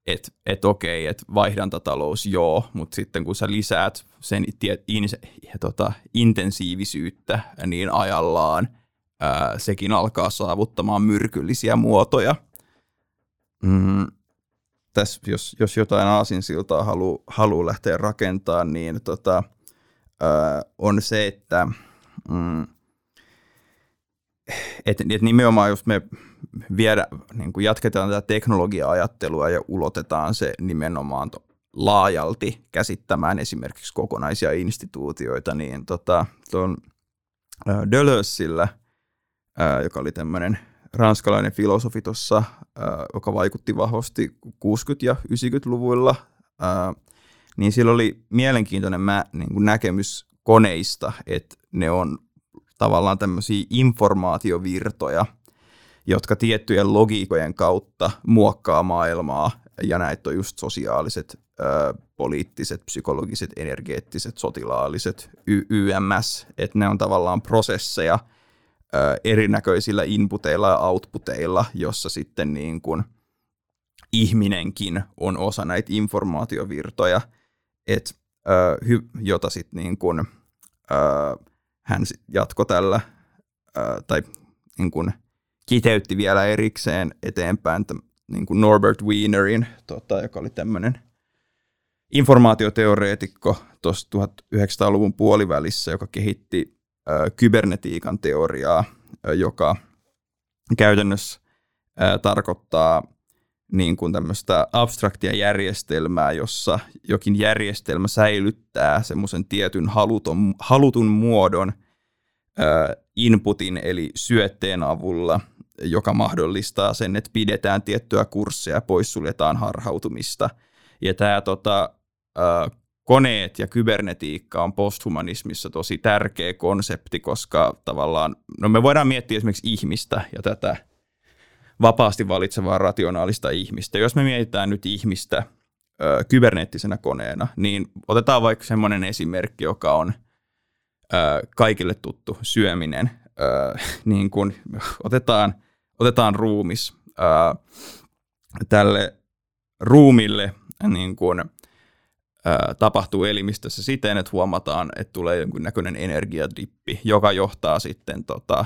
[SPEAKER 1] et, et okei, että vaihdantatalous joo, mutta sitten kun sä lisäät sen in, tota, intensiivisyyttä niin ajallaan, ää, sekin alkaa saavuttamaan myrkyllisiä muotoja. Mm, tässä, jos, jos jotain aasinsiltaa haluaa halu lähteä rakentamaan, niin tota, ää, on se, että mm, että et nimenomaan jos me viedä, niin kuin jatketaan tätä teknologia-ajattelua ja ulotetaan se nimenomaan to, laajalti käsittämään esimerkiksi kokonaisia instituutioita, niin tota, tuon Deleussillä, joka oli tämmöinen ranskalainen filosofi tuossa, joka vaikutti vahvasti 60- ja 90-luvuilla, äh, niin sillä oli mielenkiintoinen mä, niin kuin näkemys koneista, että ne on tavallaan tämmöisiä informaatiovirtoja, jotka tiettyjen logiikojen kautta muokkaa maailmaa, ja näitä on just sosiaaliset, ö, poliittiset, psykologiset, energeettiset, sotilaalliset, YMS, että ne on tavallaan prosesseja, erinäköisillä inputeilla ja outputeilla, jossa sitten niin kuin ihminenkin on osa näitä informaatiovirtoja, et, ö, hy, jota sitten niin kuin, ö, hän jatko tällä, ö, tai niin kuin kiteytti vielä erikseen eteenpäin t- niin kuin Norbert Wienerin, tota, joka oli tämmöinen informaatioteoreetikko tuossa 1900-luvun puolivälissä, joka kehitti ö, kybernetiikan teoriaa, ö, joka käytännössä ö, tarkoittaa niin kuin tämmöistä abstraktia järjestelmää, jossa jokin järjestelmä säilyttää semmoisen tietyn haluton, halutun muodon ö, inputin eli syötteen avulla, joka mahdollistaa sen, että pidetään tiettyä kurssia ja poissuljetaan harhautumista. Ja tämä tota, ö, koneet ja kybernetiikka on posthumanismissa tosi tärkeä konsepti, koska tavallaan, no me voidaan miettiä esimerkiksi ihmistä ja tätä vapaasti valitsevaa rationaalista ihmistä. Jos me mietitään nyt ihmistä ö, kyberneettisenä koneena, niin otetaan vaikka semmoinen esimerkki, joka on ö, kaikille tuttu syöminen. Ö, niin kun otetaan, otetaan ruumis ö, tälle ruumille niin kun, tapahtuu elimistössä siten, että huomataan, että tulee jonkinnäköinen energiadippi, joka johtaa sitten tota,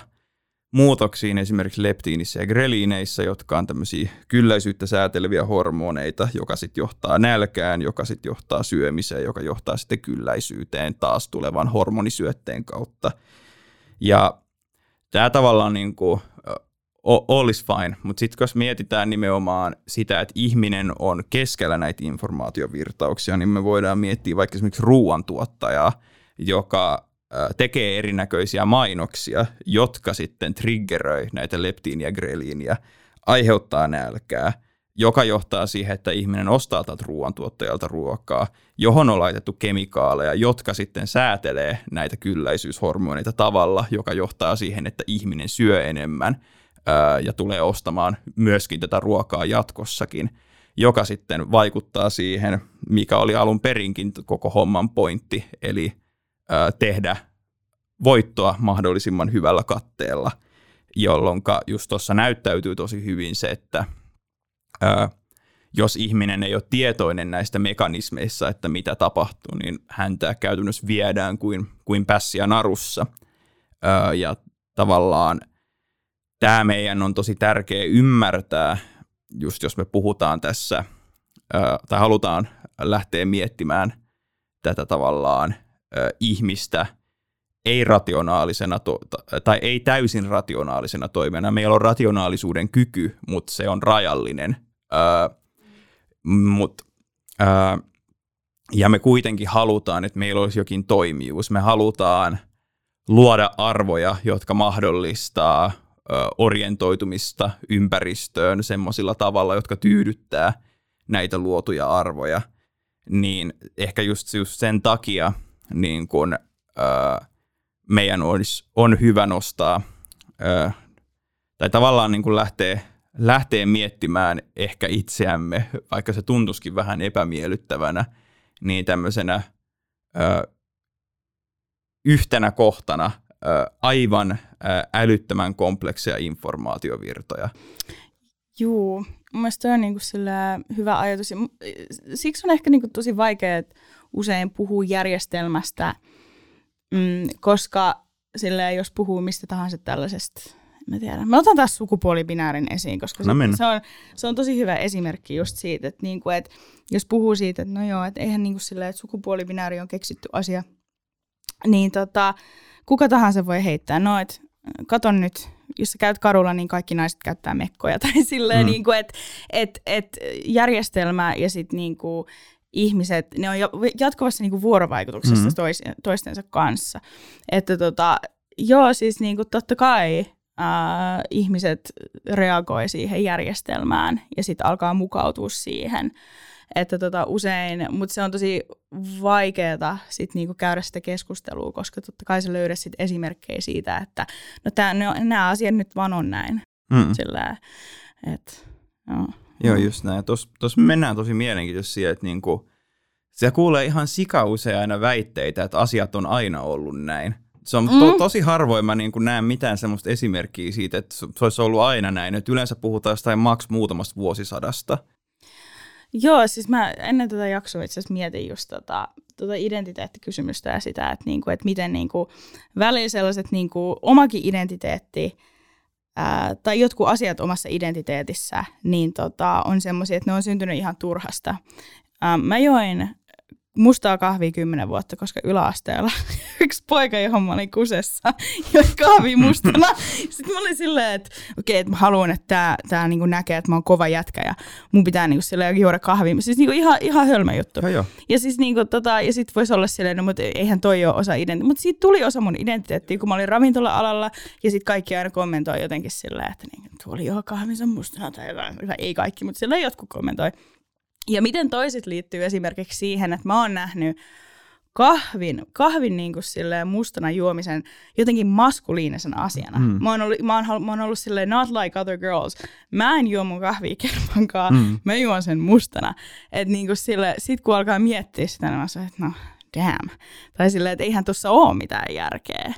[SPEAKER 1] muutoksiin esimerkiksi leptiinissä ja greliineissä, jotka on tämmöisiä kylläisyyttä sääteleviä hormoneita, joka sitten johtaa nälkään, joka sitten johtaa syömiseen, joka johtaa sitten kylläisyyteen taas tulevan hormonisyötteen kautta. Ja tämä tavallaan niin kuin, all is fine, mutta sitten jos mietitään nimenomaan sitä, että ihminen on keskellä näitä informaatiovirtauksia, niin me voidaan miettiä vaikka esimerkiksi ruoantuottajaa, joka tekee erinäköisiä mainoksia, jotka sitten triggeröi näitä leptiiniä ja greliiniä, aiheuttaa nälkää, joka johtaa siihen, että ihminen ostaa tältä ruoantuottajalta ruokaa, johon on laitettu kemikaaleja, jotka sitten säätelee näitä kylläisyyshormoneita tavalla, joka johtaa siihen, että ihminen syö enemmän ää, ja tulee ostamaan myöskin tätä ruokaa jatkossakin, joka sitten vaikuttaa siihen, mikä oli alun perinkin koko homman pointti, eli tehdä voittoa mahdollisimman hyvällä katteella, jolloin just tuossa näyttäytyy tosi hyvin se, että ää, jos ihminen ei ole tietoinen näistä mekanismeissa, että mitä tapahtuu, niin häntä käytännössä viedään kuin, kuin pässiä narussa. Ja tavallaan tämä meidän on tosi tärkeä ymmärtää, just jos me puhutaan tässä, ää, tai halutaan lähteä miettimään tätä tavallaan ihmistä ei-rationaalisena tai ei täysin rationaalisena toimena. Meillä on rationaalisuuden kyky, mutta se on rajallinen. Mut, ja me kuitenkin halutaan, että meillä olisi jokin toimijuus. Me halutaan luoda arvoja, jotka mahdollistaa orientoitumista ympäristöön semmoisilla tavalla, jotka tyydyttää näitä luotuja arvoja. Niin ehkä just, just sen takia – niin kun, ää, meidän olisi, on hyvä nostaa, ää, tai tavallaan niin kuin lähtee, lähtee miettimään ehkä itseämme, vaikka se tuntuskin vähän epämiellyttävänä, niin tämmöisenä ää, yhtenä kohtana ää, aivan ää, älyttömän komplekseja informaatiovirtoja.
[SPEAKER 2] Juu, mielestäni on niinku hyvä ajatus. Siksi on ehkä niinku tosi vaikea, että usein puhuu järjestelmästä, mm, koska sille jos puhuu mistä tahansa tällaisesta, mä tiedän. Mä otan taas sukupuolibinäärin esiin, koska no se, se, on, se on tosi hyvä esimerkki just siitä, että, niinku, että jos puhuu siitä, että no joo, että eihän niinku silleen, että sukupuolibinääri on keksitty asia, niin tota, kuka tahansa voi heittää, no että katon nyt, jos sä käyt karulla, niin kaikki naiset käyttää mekkoja. Tai silleen, mm. niin kuin, että et, et järjestelmä ja sitten niin kuin, ihmiset, ne on jatkuvassa niin kuin vuorovaikutuksessa mm-hmm. tois, toistensa kanssa. Että tota, joo, siis niin kuin totta kai äh, ihmiset reagoi siihen järjestelmään ja sitten alkaa mukautua siihen. Että tota, usein, mutta se on tosi vaikeaa sit niinku käydä sitä keskustelua, koska totta kai sä löydät sit esimerkkejä siitä, että no tää, nämä asiat nyt vaan on näin. Mm. Sillä, et,
[SPEAKER 1] no. Joo, just näin. Tuossa mennään tosi mielenkiintoisesti siihen, että niinku, se kuulee ihan sika usein aina väitteitä, että asiat on aina ollut näin. Se on to, tosi harvoin mä niin näen mitään semmoista esimerkkiä siitä, että se olisi ollut aina näin. Että yleensä puhutaan jostain maks muutamasta vuosisadasta.
[SPEAKER 2] Joo, siis mä ennen tätä jaksoa itse asiassa mietin just tota, tota identiteettikysymystä ja sitä, että, niinku, että miten niinku, välillä sellaiset niinku, omakin identiteetti ää, tai jotkut asiat omassa identiteetissä niin tota, on semmoisia, että ne on syntynyt ihan turhasta. Ää, mä join mustaa kahvia kymmenen vuotta, koska yläasteella yksi poika, johon mä olin kusessa, joi kahvi mustana. Sitten mä olin silleen, että okei, okay, että mä haluan, että tää, tää niinku näkee, että mä oon kova jätkä ja mun pitää niinku silleen juoda kahvia. Siis niinku ihan, ihan hölmö juttu.
[SPEAKER 1] Ja,
[SPEAKER 2] ja siis niinku tota, ja sit voisi olla silleen, no mutta eihän toi ole osa identiteettiä. Mutta siitä tuli osa mun identiteettiä, kun mä olin ravintola-alalla ja sitten kaikki aina kommentoi jotenkin silleen, että niin, tuo oli jo kahvinsa mustana tai jotain. Ei kaikki, mutta silleen jotkut kommentoi. Ja miten toiset liittyy esimerkiksi siihen, että mä oon nähnyt kahvin, kahvin niin kuin silleen mustana juomisen jotenkin maskuliinisen asiana. Mm. Mä, oon ollut, mä, oon, mä oon ollut silleen not like other girls. Mä en juo mun kahvia kermankaan, mm. mä juon sen mustana. Että niin kuin sille, sit kun alkaa miettiä sitä, niin mä sanon, että no damn. Tai silleen, että eihän tuossa ole mitään järkeä.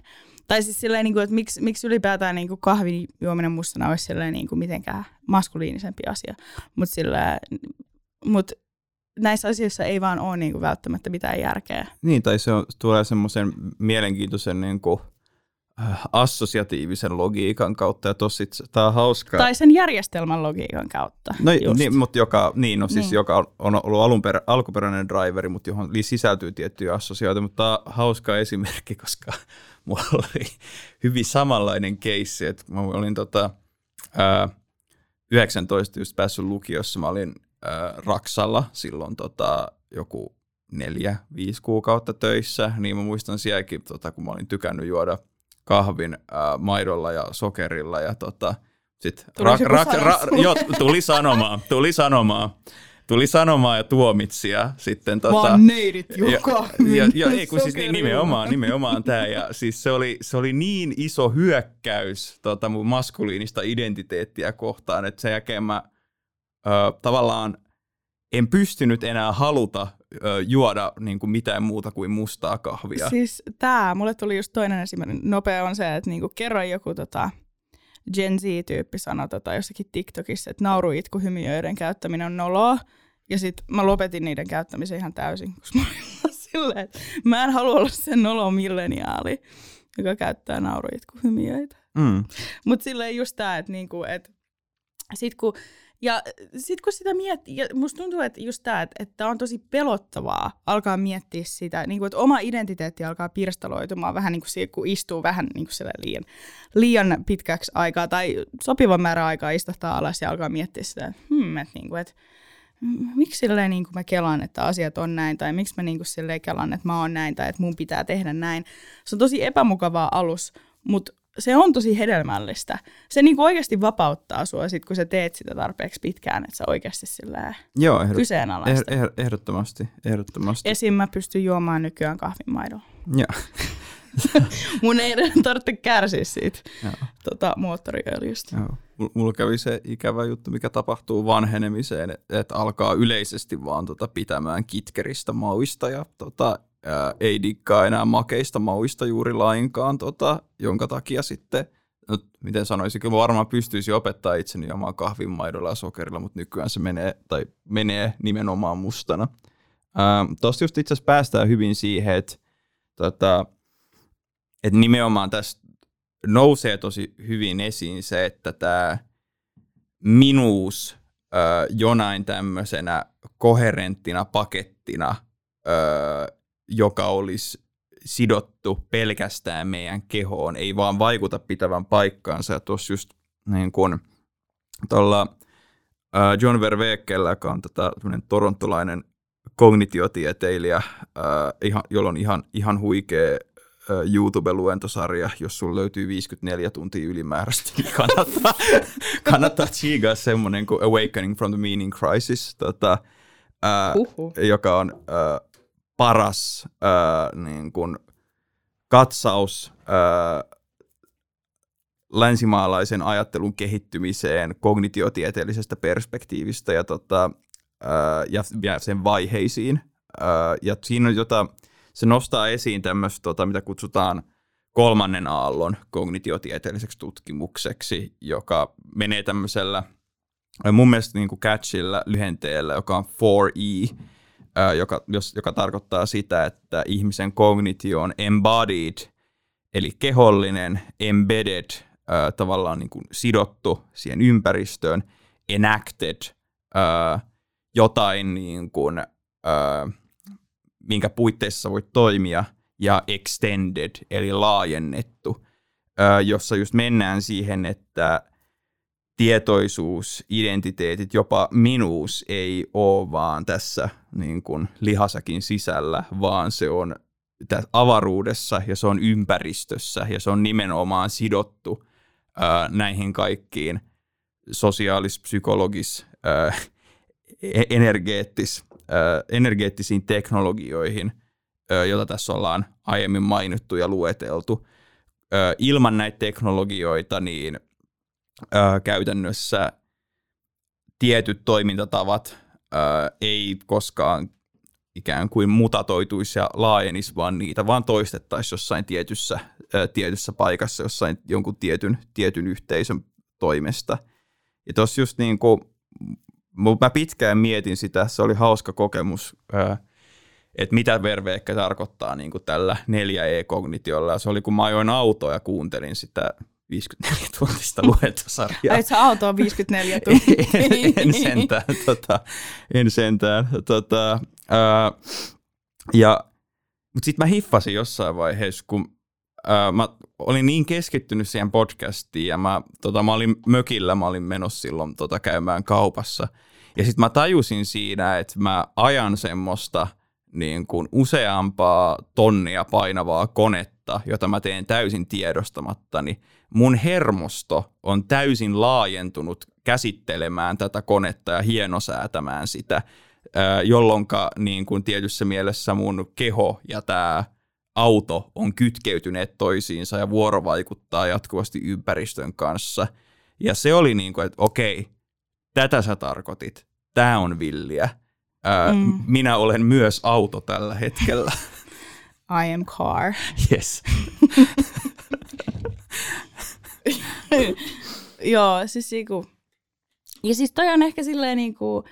[SPEAKER 2] Tai siis silleen, niin kuin, että miksi, miksi ylipäätään niin kuin kahvin juominen mustana olisi silleen, niin kuin mitenkään maskuliinisempi asia. Mutta silleen, mutta näissä asioissa ei vaan ole niinku välttämättä mitään järkeä.
[SPEAKER 1] Niin, tai se on, tulee semmoisen mielenkiintoisen niinku, äh, assosiatiivisen logiikan kautta, ja tossa tämä on hauskaa.
[SPEAKER 2] Tai sen järjestelmän logiikan kautta.
[SPEAKER 1] No, niin, mutta joka, niin, no siis niin. joka on ollut alunper, alkuperäinen driveri, mutta johon sisältyy tiettyjä assosiaatioita, mutta tämä on hauska esimerkki, koska mulla oli hyvin samanlainen keissi, että mä olin tota, ää, 19 just päässyt lukiossa, mä olin äh, Raksalla silloin tota, joku neljä, viisi kuukautta töissä, niin mä muistan sielläkin, tota, kun mä olin tykännyt juoda kahvin äh, maidolla ja sokerilla ja tota, sit
[SPEAKER 2] tuli, rak, rak, ra,
[SPEAKER 1] jo, tuli sanomaan, tuli sanomaan, tuli sanomaan ja tuomitsia sitten. Tota,
[SPEAKER 2] Vaan neidit joka.
[SPEAKER 1] Ja, ja, ei, kun siis nimenomaan, nimenomaan tämä. Ja siis se oli, se oli niin iso hyökkäys tota, mun maskuliinista identiteettiä kohtaan, että sen jälkeen mä ö, tavallaan en pystynyt enää haluta ö, juoda niin kuin mitään muuta kuin mustaa kahvia.
[SPEAKER 2] Siis tämä, mulle tuli just toinen esimerkki, nopea on se, että niinku kerroin joku tota, Gen Z-tyyppi sanoi tota, jossakin TikTokissa, että nauruitkuhymiöiden käyttäminen on noloa. Ja sitten mä lopetin niiden käyttämisen ihan täysin, koska mä olin silleen, että mä en halua olla se nolo milleniaali, joka käyttää nauruitkuhymiöitä. Mm. Mutta silleen just tämä, että niinku, et, sit kun ja sitten kun sitä miettii, ja musta tuntuu, että just tämä, että, on tosi pelottavaa alkaa miettiä sitä, niin kuin, että oma identiteetti alkaa pirstaloitumaan vähän niin kuin siihen, kun istuu vähän niin kuin liian, liian pitkäksi aikaa tai sopivan määrän aikaa istahtaa alas ja alkaa miettiä sitä, että, hmm, että, niin kuin, että miksi silleen niin kuin mä kelaan, että asiat on näin, tai miksi mä niin kuin silleen kelaan, että mä oon näin, tai että mun pitää tehdä näin. Se on tosi epämukavaa alus, mutta se on tosi hedelmällistä. Se niinku oikeasti vapauttaa sua sit, kun sä teet sitä tarpeeksi pitkään, että sä oikeasti sillä Joo, ehdot- kyseenalaista.
[SPEAKER 1] Eh- ehdottomasti, ehdottomasti.
[SPEAKER 2] Esim. mä pystyn juomaan nykyään kahvimaidolla.
[SPEAKER 1] Joo.
[SPEAKER 2] Mun ei tarvitse kärsiä siitä tota, moottoriöljystä. Joo.
[SPEAKER 1] Mulla kävi se ikävä juttu, mikä tapahtuu vanhenemiseen, että alkaa yleisesti vaan tota pitämään kitkeristä mauista ja tota, ää, ei dikkaa enää makeista mauista juuri lainkaan, tota, jonka takia sitten, no, miten sanoisin, kyllä varmaan pystyisi opettaa itseni omaa kahvin maidolla ja sokerilla, mutta nykyään se menee, tai menee nimenomaan mustana. Tuosta just itse asiassa päästään hyvin siihen, että tota, et nimenomaan tässä nousee tosi hyvin esiin se, että tämä minuus jonain tämmöisenä koherenttina pakettina joka olisi sidottu pelkästään meidän kehoon, ei vaan vaikuta pitävän paikkaansa. Ja tuossa just niin kuin tuolla John Verweekellä, joka on tota, torontolainen kognitiotieteilijä, ihan, jolla on ihan, ihan huikea YouTube-luentosarja, jos sulla löytyy 54 tuntia ylimääräistä, niin kannattaa, kannattaa tsiigaa semmoinen kuin Awakening from the Meaning Crisis, tota, ää, joka on ää, paras äh, niin kuin katsaus äh, länsimaalaisen ajattelun kehittymiseen kognitiotieteellisestä perspektiivistä ja, tota, äh, ja, ja sen vaiheisiin. Äh, ja siinä on jota, se nostaa esiin tämmöistä, tota, mitä kutsutaan kolmannen aallon kognitiotieteelliseksi tutkimukseksi, joka menee tämmöisellä mun mielestä niin kuin catchilla lyhenteellä, joka on 4E, joka, jos, joka tarkoittaa sitä, että ihmisen kognitio on embodied, eli kehollinen, embedded, tavallaan niin kuin sidottu siihen ympäristöön, enacted, jotain niin kuin, minkä puitteissa voit toimia, ja extended, eli laajennettu, jossa just mennään siihen, että tietoisuus, identiteetit, jopa minuus ei ole vaan tässä niin kuin lihasakin sisällä, vaan se on tässä avaruudessa ja se on ympäristössä ja se on nimenomaan sidottu ää, näihin kaikkiin sosiaalis, psykologis, ää, e-, energeettis, ää, energeettisiin teknologioihin, ää, jota tässä ollaan aiemmin mainittu ja lueteltu. Ää, ilman näitä teknologioita niin – ää, käytännössä tietyt toimintatavat ää, ei koskaan ikään kuin mutatoituisi ja laajenisi, vaan niitä vaan toistettaisiin jossain tietyssä, ää, tietyssä paikassa, jossain jonkun tietyn, tietyn yhteisön toimesta. Ja tuossa just niin kuin, mä pitkään mietin sitä, se oli hauska kokemus, ää, että mitä verveekkä tarkoittaa niin kuin tällä 4E-kognitiolla. Se oli, kun mä ajoin autoa ja kuuntelin sitä 54 tuntista luentosarjaa.
[SPEAKER 2] Ai se auto on 54 tuntia.
[SPEAKER 1] en, en sentään. Tota, en sentään tota, ää, ja, mutta sitten mä hiffasin jossain vaiheessa, kun ää, mä olin niin keskittynyt siihen podcastiin ja mä, tota, mä olin mökillä, mä olin menossa silloin tota, käymään kaupassa. Ja sitten mä tajusin siinä, että mä ajan semmoista niin kuin useampaa tonnia painavaa konetta, jota mä teen täysin tiedostamattani, mun hermosto on täysin laajentunut käsittelemään tätä konetta ja hienosäätämään sitä, jolloin niin kuin tietyssä mielessä mun keho ja tämä auto on kytkeytyneet toisiinsa ja vuorovaikuttaa jatkuvasti ympäristön kanssa. Ja se oli niin kuin, että okei, tätä sä tarkoitit, tämä on villiä. mm. Minä olen myös auto tällä hetkellä.
[SPEAKER 2] I am car.
[SPEAKER 1] Yes.
[SPEAKER 2] Joo, siis niinku, ja siis toi on ehkä silleen niinku,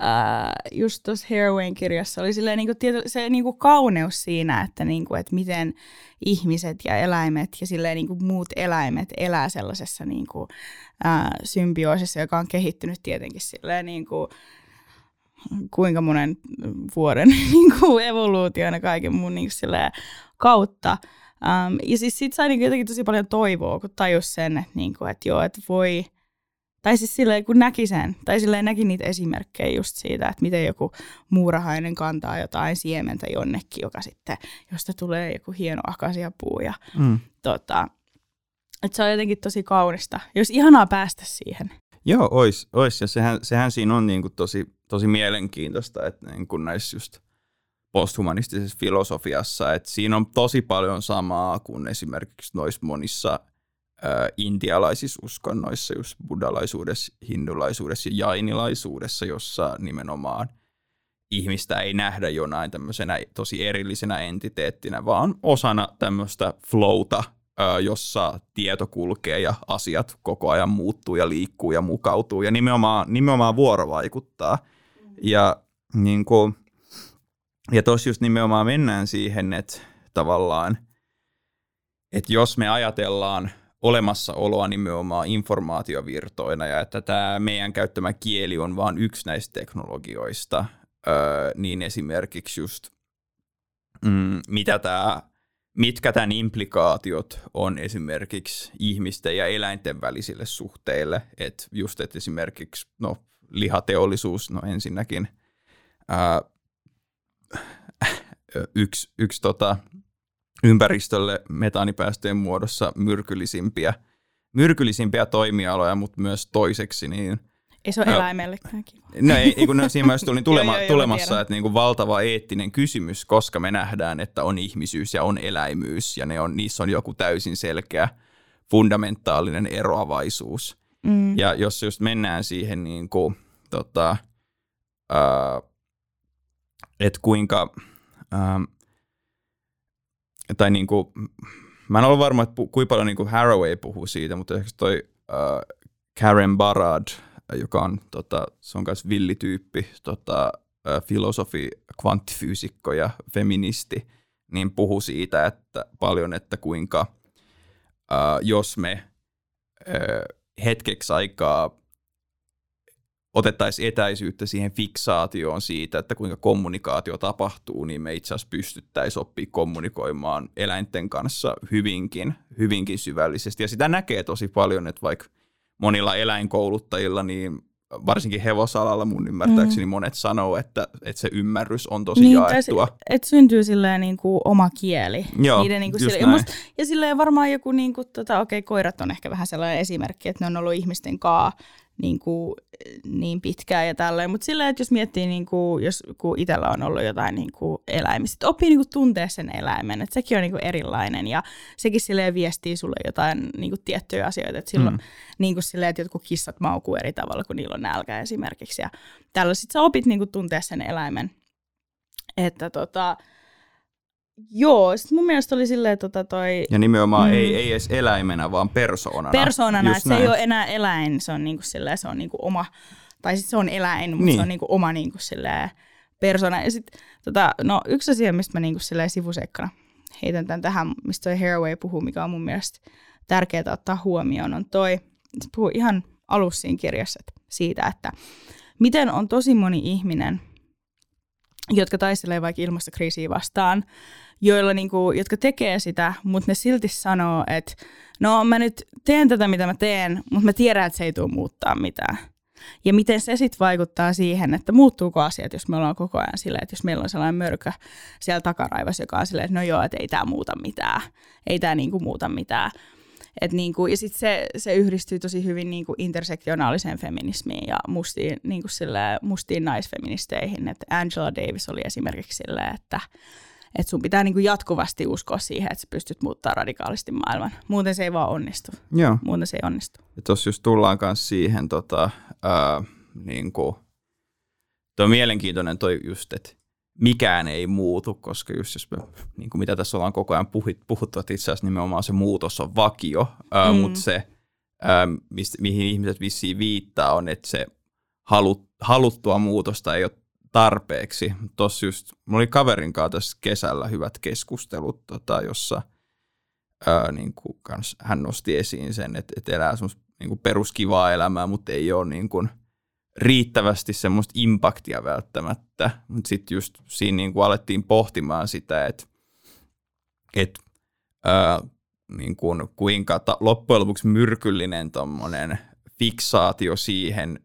[SPEAKER 2] Uh, just tuossa Heroin kirjassa oli silleen niinku tieto, se niinku kauneus siinä, että, niinku, että miten ihmiset ja eläimet ja silleen niinku muut eläimet elää sellaisessa niinku, uh, symbioosissa, joka on kehittynyt tietenkin silleen niinku, kuinka monen vuoden niinku, evoluutiona kaiken mun niinku, silleen, kautta. Um, ja siis sit sai niinku jotenkin tosi paljon toivoa, kun tajus sen, että, niinku, että joo, että voi, tai siis silleen, kun näki sen, tai silleen näki niitä esimerkkejä just siitä, että miten joku muurahainen kantaa jotain siementä jonnekin, joka sitten, josta tulee joku hieno akasiapuu. Ja, mm. tota, että se on jotenkin tosi kaunista, jos ihanaa päästä siihen.
[SPEAKER 1] Joo, ois, ois ja sehän, sehän siinä on niinku tosi, tosi mielenkiintoista, että niinku näissä just posthumanistisessa filosofiassa, että siinä on tosi paljon samaa kuin esimerkiksi noissa monissa ä, intialaisissa uskonnoissa, just buddhalaisuudessa, hindulaisuudessa ja jainilaisuudessa, jossa nimenomaan ihmistä ei nähdä jonain tämmöisenä tosi erillisenä entiteettinä, vaan osana tämmöistä flowta, ä, jossa tieto kulkee ja asiat koko ajan muuttuu ja liikkuu ja mukautuu ja nimenomaan, nimenomaan vuorovaikuttaa. Ja niin kuin, ja tuossa just nimenomaan mennään siihen, että tavallaan, että jos me ajatellaan olemassaoloa nimenomaan informaatiovirtoina ja että tämä meidän käyttämä kieli on vain yksi näistä teknologioista, niin esimerkiksi just mm, mitä tämä mitkä tämän implikaatiot on esimerkiksi ihmisten ja eläinten välisille suhteille. Että just, että esimerkiksi no, lihateollisuus, no ensinnäkin yksi, yksi tota, ympäristölle metaanipäästöjen muodossa myrkyllisimpiä, myrkyllisimpiä toimialoja, mutta myös toiseksi niin
[SPEAKER 2] ei se ole eläimellekään kiva.
[SPEAKER 1] No ei, ei kun no, siinä myös tuli tulema, joo, joo, tulemassa, että niinku valtava eettinen kysymys, koska me nähdään, että on ihmisyys ja on eläimyys, ja ne on, niissä on joku täysin selkeä fundamentaalinen eroavaisuus. Mm. Ja jos just mennään siihen, niin kuin, tota, että kuinka, ää, tai niin kuin, mä en ole varma, että pu, kuinka paljon niin kuin Haraway puhuu siitä, mutta ehkä toi uh, Karen Barad, joka on, tota, se on myös villityyppi, tota, uh, filosofi, kvanttifyysikko ja feministi, niin puhuu siitä että paljon, että kuinka uh, jos me uh, hetkeksi aikaa otettaisiin etäisyyttä siihen fiksaatioon siitä, että kuinka kommunikaatio tapahtuu, niin me itse asiassa pystyttäisiin oppia kommunikoimaan eläinten kanssa hyvinkin, hyvinkin syvällisesti. Ja sitä näkee tosi paljon, että vaikka monilla eläinkouluttajilla, niin varsinkin hevosalalla mun ymmärtääkseni mm. monet sanoo, että, että se ymmärrys on tosi niin, jaettua.
[SPEAKER 2] Että syntyy silleen niin kuin oma kieli.
[SPEAKER 1] Joo, Niiden
[SPEAKER 2] niin
[SPEAKER 1] kuin sille,
[SPEAKER 2] ja, musta, ja silleen varmaan joku, niin kuin, tota, okei okay, koirat on ehkä vähän sellainen esimerkki, että ne on ollut ihmisten kaa niin, kuin, niin pitkään ja tälleen. Mutta silleen, että jos miettii, niin kuin, jos kun itsellä on ollut jotain niin kuin eläimiä, sitten oppii niin kuin tuntee sen eläimen, että sekin on niin kuin erilainen ja sekin silleen viestii sulle jotain niin kuin tiettyjä asioita, että silloin mm. niin kuin silleen, että jotkut kissat maukuu eri tavalla, kun niillä on nälkä esimerkiksi ja tällä sitten sä opit niin kuin tuntee sen eläimen. Että tota, Joo, sit mun mielestä oli silleen tota toi...
[SPEAKER 1] Ja nimenomaan mm. ei, ei edes eläimenä, vaan persoonana.
[SPEAKER 2] Persoonana, että se ei ole enää eläin, se on niinku silleen, se on niinku oma, tai sitten se on eläin, mutta niin. se on niinku oma niinku silleen persona. Ja sit, tota, no yksi asia, mistä mä niinku silleen sivuseikkana heitän tämän tähän, mistä toi Haraway puhuu, mikä on mun mielestä tärkeää ottaa huomioon, on toi, se puhuu ihan alussa siinä kirjassa siitä, että miten on tosi moni ihminen, jotka taistelee vaikka ilmastokriisiä vastaan, joilla niinku, jotka tekee sitä, mutta ne silti sanoo, että no mä nyt teen tätä, mitä mä teen, mutta mä tiedän, että se ei tule muuttaa mitään. Ja miten se sitten vaikuttaa siihen, että muuttuuko asiat, jos me ollaan koko ajan silleen, että jos meillä on sellainen mörkö siellä takaraivassa, joka on silleen, että no joo, että ei tämä muuta mitään, ei tämä niinku muuta mitään. Et niinku, ja sitten se, se yhdistyy tosi hyvin niinku intersektionaaliseen feminismiin ja mustiin, niinku sille, mustiin naisfeministeihin. Et Angela Davis oli esimerkiksi silleen, että että sun pitää niinku jatkuvasti uskoa siihen, että sä pystyt muuttaa radikaalisti maailman. Muuten se ei vaan onnistu.
[SPEAKER 1] Joo.
[SPEAKER 2] Muuten se ei onnistu.
[SPEAKER 1] Tuossa just tullaan myös siihen, tota, ää, niinku, toi on mielenkiintoinen toi just, että mikään ei muutu, koska just jos me, niin kuin mitä tässä ollaan koko ajan puhut, puhuttu, että itse asiassa nimenomaan se muutos on vakio, ää, mm. mutta se, ää, mistä, mihin ihmiset vissiin viittaa, on, että se halut, haluttua muutosta ei ole tarpeeksi. Tuossa just, mulla oli kaverin kanssa tässä kesällä hyvät keskustelut, tota, jossa ää, niin kuin kans, hän nosti esiin sen, että, että elää semmoista niin peruskivaa elämää, mutta ei ole niin kuin, riittävästi semmoista impaktia välttämättä. Mutta sitten just siinä niin kuin alettiin pohtimaan sitä, että, ää, niin kuin, kuinka ta- loppujen lopuksi myrkyllinen tommonen fiksaatio siihen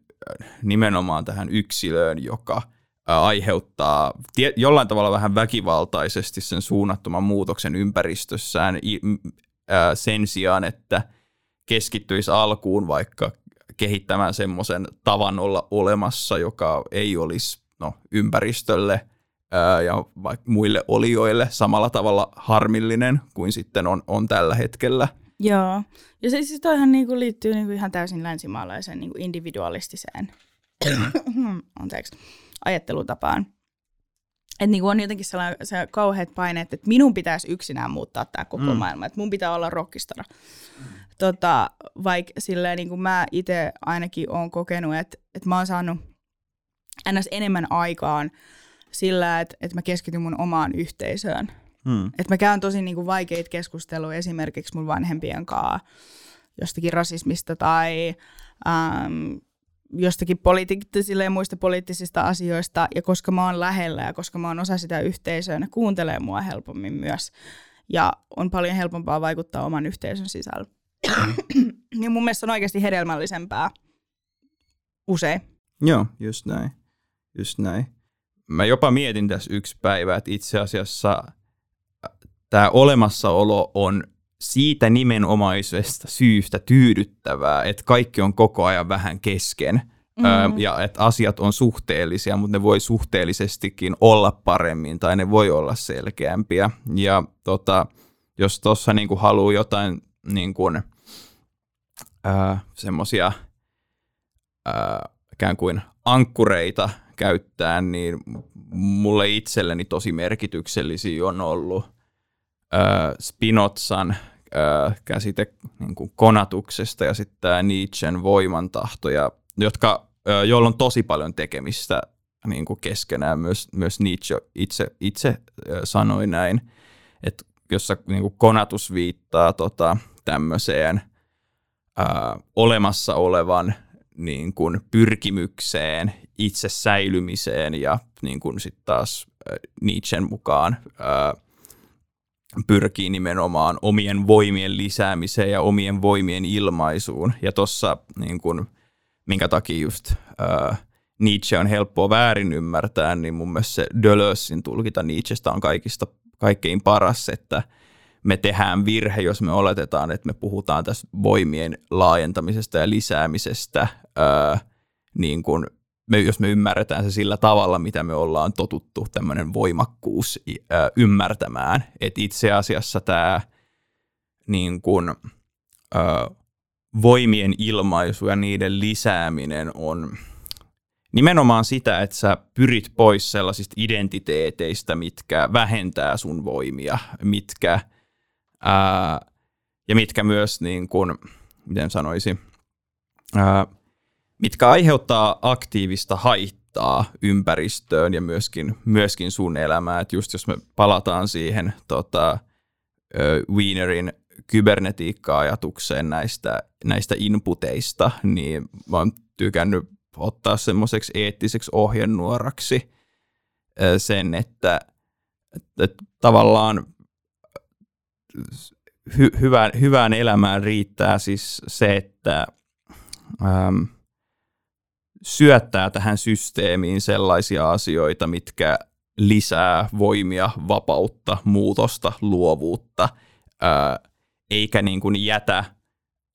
[SPEAKER 1] nimenomaan tähän yksilöön, joka – aiheuttaa tie- jollain tavalla vähän väkivaltaisesti sen suunnattoman muutoksen ympäristössään sen sijaan, että keskittyisi alkuun vaikka kehittämään semmoisen tavan olla olemassa, joka ei olisi no, ympäristölle ää, ja vaikka muille olioille samalla tavalla harmillinen kuin sitten on, on tällä hetkellä.
[SPEAKER 2] Joo, ja se siis toihan niinku liittyy niinku ihan täysin länsimaalaiseen niinku individualistiseen anteeksi, ajattelutapaan. Että niinku on jotenkin sellainen se kauheat paineet, että minun pitäisi yksinään muuttaa tämä koko mm. maailma, että mun pitää olla rockistara. Mm. Tota, vaikka silleen niin kuin mä itse ainakin olen kokenut, että, että mä oon saanut ns. enemmän aikaan sillä, että, että mä keskityn mun omaan yhteisöön. Mm. Että mä käyn tosi niin kuin vaikeita keskusteluja esimerkiksi mun vanhempien kanssa jostakin rasismista tai ähm, jostakin politi- ja muista poliittisista asioista, ja koska mä oon lähellä ja koska mä oon osa sitä yhteisöä, ne kuuntelee mua helpommin myös. Ja on paljon helpompaa vaikuttaa oman yhteisön sisällä. Ja mun mielestä on oikeasti hedelmällisempää usein.
[SPEAKER 1] Joo, just näin. Just näin. Mä jopa mietin tässä yksi päivä, että itse asiassa tämä olemassaolo on siitä nimenomaisesta syystä tyydyttävää, että kaikki on koko ajan vähän kesken. Mm-hmm. ja että asiat on suhteellisia, mutta ne voi suhteellisestikin olla paremmin tai ne voi olla selkeämpiä. Ja tota, jos tuossa niinku haluaa jotain niinku, semmoisia ikään kuin ankkureita käyttää, niin mulle itselleni tosi merkityksellisiä on ollut Spinozan käsite niin kuin konatuksesta ja sitten tämä Nietzschen voimantahtoja, jotka, joilla on tosi paljon tekemistä niin kuin keskenään. Myös, myös Nietzsche itse, itse sanoi näin, että jossa niin kuin konatus viittaa tota, tämmöiseen ää, olemassa olevan niin kuin pyrkimykseen, itse säilymiseen ja niin kuin sitten taas Nietzschen mukaan ää, pyrkii nimenomaan omien voimien lisäämiseen ja omien voimien ilmaisuun. Ja tuossa, niin minkä takia just ää, Nietzsche on helppoa väärin ymmärtää, niin mun mielestä se Deleuzein tulkita Nietzschestä on kaikista kaikkein paras, että me tehdään virhe, jos me oletetaan, että me puhutaan tästä voimien laajentamisesta ja lisäämisestä ää, niin kun me, jos me ymmärretään se sillä tavalla, mitä me ollaan totuttu tämmöinen voimakkuus ää, ymmärtämään, että itse asiassa tämä niin kun, ää, voimien ilmaisu ja niiden lisääminen on nimenomaan sitä, että sä pyrit pois sellaisista identiteeteistä, mitkä vähentää sun voimia, mitkä ää, ja mitkä myös, niin kun, miten sanoisi, ää, mitkä aiheuttaa aktiivista haittaa ympäristöön ja myöskin, myöskin sun elämään. Et just jos me palataan siihen tota, Wienerin kybernetiikka-ajatukseen näistä, näistä inputeista, niin mä oon tykännyt ottaa semmoiseksi eettiseksi ohjenuoraksi sen, että, että tavallaan hy, hyvään, hyvään elämään riittää siis se, että ähm, syöttää tähän systeemiin sellaisia asioita, mitkä lisää voimia, vapautta, muutosta, luovuutta, ää, eikä niin kuin jätä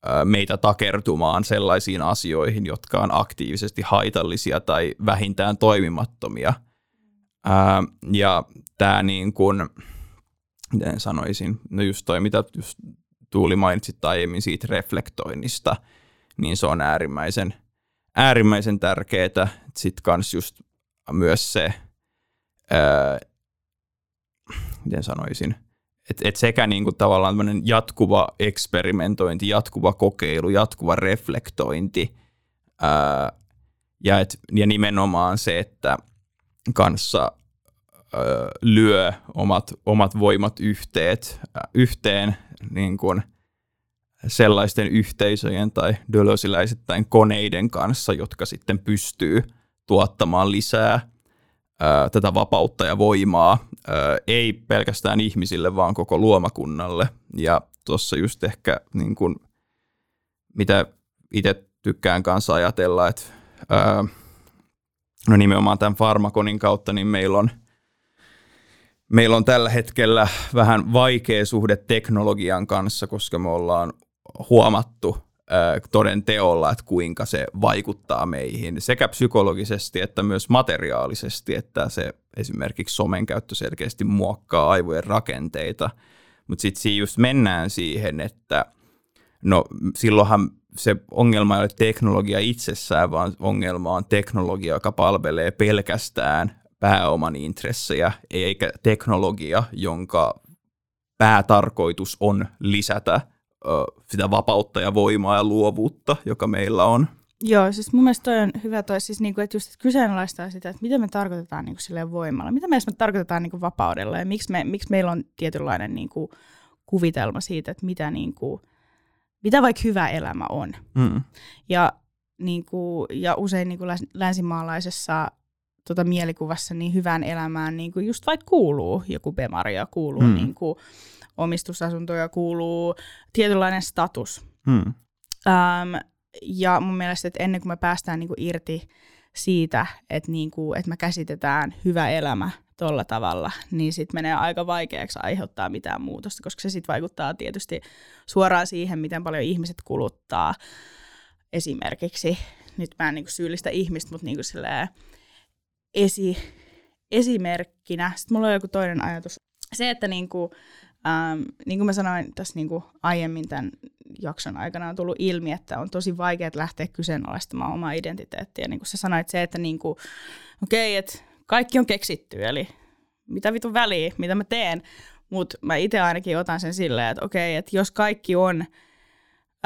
[SPEAKER 1] ää, meitä takertumaan sellaisiin asioihin, jotka on aktiivisesti haitallisia tai vähintään toimimattomia. Ää, ja tämä niin kuin, miten sanoisin, no just toi, mitä just Tuuli mainitsit aiemmin siitä reflektoinnista, niin se on äärimmäisen – äärimmäisen tärkeää. Sitten kans just myös se, ää, miten sanoisin, että et sekä niinku tavallaan jatkuva eksperimentointi, jatkuva kokeilu, jatkuva reflektointi ää, ja, et, ja nimenomaan se, että kanssa lyö omat, omat voimat yhteet, yhteen niin kuin – sellaisten yhteisöjen tai dölösiläisittäin koneiden kanssa, jotka sitten pystyy tuottamaan lisää ää, tätä vapautta ja voimaa, ää, ei pelkästään ihmisille, vaan koko luomakunnalle. Ja tuossa just ehkä niin kun, mitä itse tykkään kanssa ajatella, että ää, no nimenomaan tämän farmakonin kautta, niin meillä on – meillä on tällä hetkellä vähän vaikea suhde teknologian kanssa, koska me ollaan huomattu toden teolla, että kuinka se vaikuttaa meihin sekä psykologisesti että myös materiaalisesti, että se esimerkiksi somen käyttö selkeästi muokkaa aivojen rakenteita. Mutta sitten siinä just mennään siihen, että no silloinhan se ongelma ei ole teknologia itsessään, vaan ongelma on teknologia, joka palvelee pelkästään pääoman intressejä, eikä teknologia, jonka päätarkoitus on lisätä sitä vapautta ja voimaa ja luovuutta, joka meillä on.
[SPEAKER 2] Joo, siis mun mielestä toi on hyvä toi, siis niinku, että just että kyseenalaistaa sitä, että mitä me tarkoitetaan niinku silleen voimalla, mitä me tarkoitetaan niinku vapaudella ja miksi, me, miksi meillä on tietynlainen niinku kuvitelma siitä, että mitä, niinku, mitä vaikka hyvä elämä on. Mm. Ja, niinku, ja usein niinku länsimaalaisessa tota, mielikuvassa niin hyvään elämään niinku just vaikka kuuluu joku bemaria, kuuluu mm. niinku, omistusasuntoja kuuluu tietynlainen status. Hmm. Ähm, ja mun mielestä, että ennen kuin me päästään niinku irti siitä, että, niinku, että me käsitetään hyvä elämä tuolla tavalla, niin sitten menee aika vaikeaksi aiheuttaa mitään muutosta, koska se sitten vaikuttaa tietysti suoraan siihen, miten paljon ihmiset kuluttaa. Esimerkiksi, nyt mä en niinku syyllistä ihmistä, mutta niinku esi, esimerkkinä. Sitten mulla on joku toinen ajatus. Se, että niinku, Ähm, niin kuin mä sanoin tässä niin kuin aiemmin tämän jakson aikana on tullut ilmi, että on tosi vaikea lähteä kyseenalaistamaan omaa identiteettiä. Niin kuin sä sanoit se, että niin okei, okay, että kaikki on keksitty, eli mitä vitun väliä, mitä mä teen. Mutta mä itse ainakin otan sen silleen, että okei, että jos kaikki on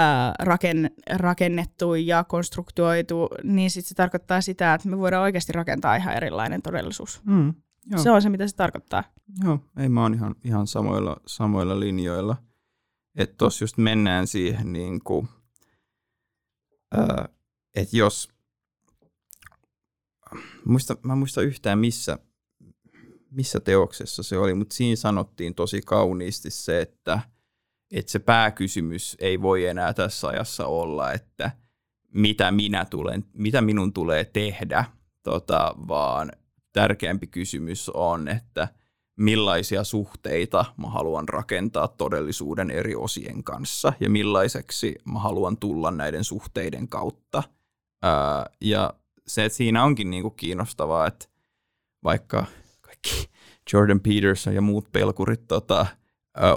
[SPEAKER 2] ää, raken, rakennettu ja konstruktoitu, niin sit se tarkoittaa sitä, että me voidaan oikeasti rakentaa ihan erilainen todellisuus.
[SPEAKER 1] Mm, joo.
[SPEAKER 2] Se on se, mitä se tarkoittaa.
[SPEAKER 1] Joo, ei mä oon ihan, ihan samoilla, samoilla linjoilla. Että tossa just mennään siihen niin kuin, että jos, muista, mä muista yhtään missä, missä teoksessa se oli, mutta siinä sanottiin tosi kauniisti se, että, että se pääkysymys ei voi enää tässä ajassa olla, että mitä, minä tulen, mitä minun tulee tehdä, tota, vaan tärkeämpi kysymys on, että millaisia suhteita mä haluan rakentaa todellisuuden eri osien kanssa ja millaiseksi mä haluan tulla näiden suhteiden kautta. Ää, ja se, että siinä onkin niinku kiinnostavaa, että vaikka kaikki Jordan Peterson ja muut pelkurit tota,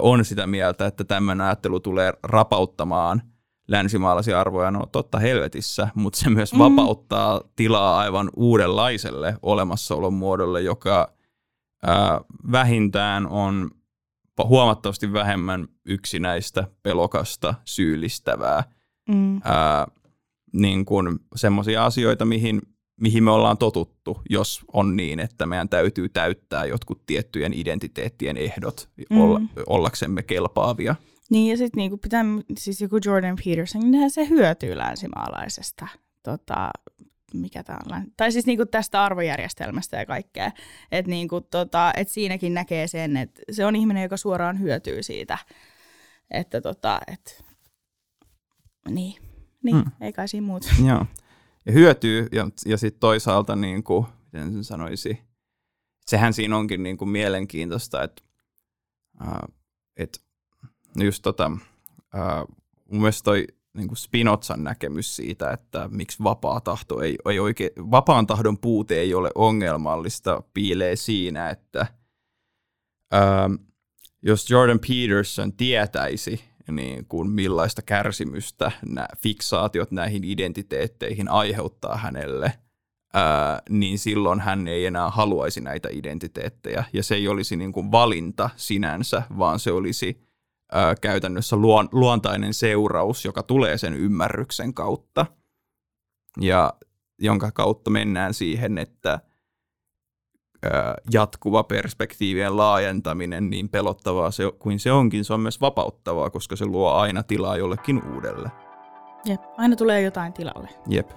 [SPEAKER 1] on sitä mieltä, että tämmöinen ajattelu tulee rapauttamaan länsimaalaisia arvoja, no totta helvetissä, mutta se myös mm. vapauttaa tilaa aivan uudenlaiselle olemassaolon muodolle, joka ää, vähintään on huomattavasti vähemmän yksinäistä, pelokasta, syyllistävää. Mm. Ää, niin kuin semmoisia asioita, mihin, mihin me ollaan totuttu, jos on niin, että meidän täytyy täyttää jotkut tiettyjen identiteettien ehdot mm. olla, ollaksemme kelpaavia.
[SPEAKER 2] Niin ja sitten niinku pitää, siis joku Jordan Peterson, niin se hyötyy länsimaalaisesta tota, mikä tämä on, tai siis niinku tästä arvojärjestelmästä ja kaikkea. Että niinku tota, et siinäkin näkee sen, että se on ihminen, joka suoraan hyötyy siitä. Että tota, et, niin, niin hmm. ei kai siinä muuta.
[SPEAKER 1] Joo. Ja hyötyy, ja, ja sitten toisaalta, niin kuin, miten sen sanoisi, sehän siinä onkin niin kuin mielenkiintoista, että uh, et, just tota, uh, mun mielestä toi niin kuin Spinozan näkemys siitä, että miksi vapaa tahto ei, ei oikein, vapaan tahdon puute ei ole ongelmallista, piilee siinä, että ähm, jos Jordan Peterson tietäisi, niin kuin millaista kärsimystä nämä fiksaatiot näihin identiteetteihin aiheuttaa hänelle, ää, niin silloin hän ei enää haluaisi näitä identiteettejä. Ja se ei olisi niin kuin valinta sinänsä, vaan se olisi ää, käytännössä luon, luontainen seuraus, joka tulee sen ymmärryksen kautta. Ja jonka kautta mennään siihen, että jatkuva perspektiivien laajentaminen, niin pelottavaa se, kuin se onkin, se on myös vapauttavaa, koska se luo aina tilaa jollekin uudelle.
[SPEAKER 2] Jep, aina tulee jotain tilalle.
[SPEAKER 1] Jep.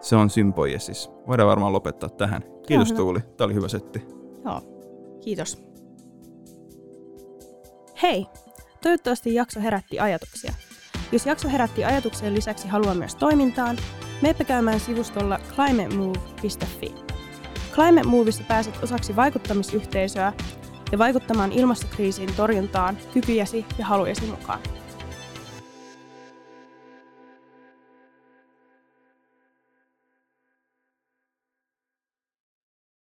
[SPEAKER 1] Se on sympoiesis. Voidaan varmaan lopettaa tähän. Kiitos Joo, Tuuli, tämä oli hyvä setti.
[SPEAKER 2] Joo, kiitos. Hei, Toivottavasti jakso herätti ajatuksia. Jos jakso herätti ajatuksien lisäksi haluaa myös toimintaan, meepä käymään sivustolla climatemove.fi. Climate Moveissa pääset osaksi vaikuttamisyhteisöä ja vaikuttamaan ilmastokriisin torjuntaan kykyjäsi ja halujesi mukaan.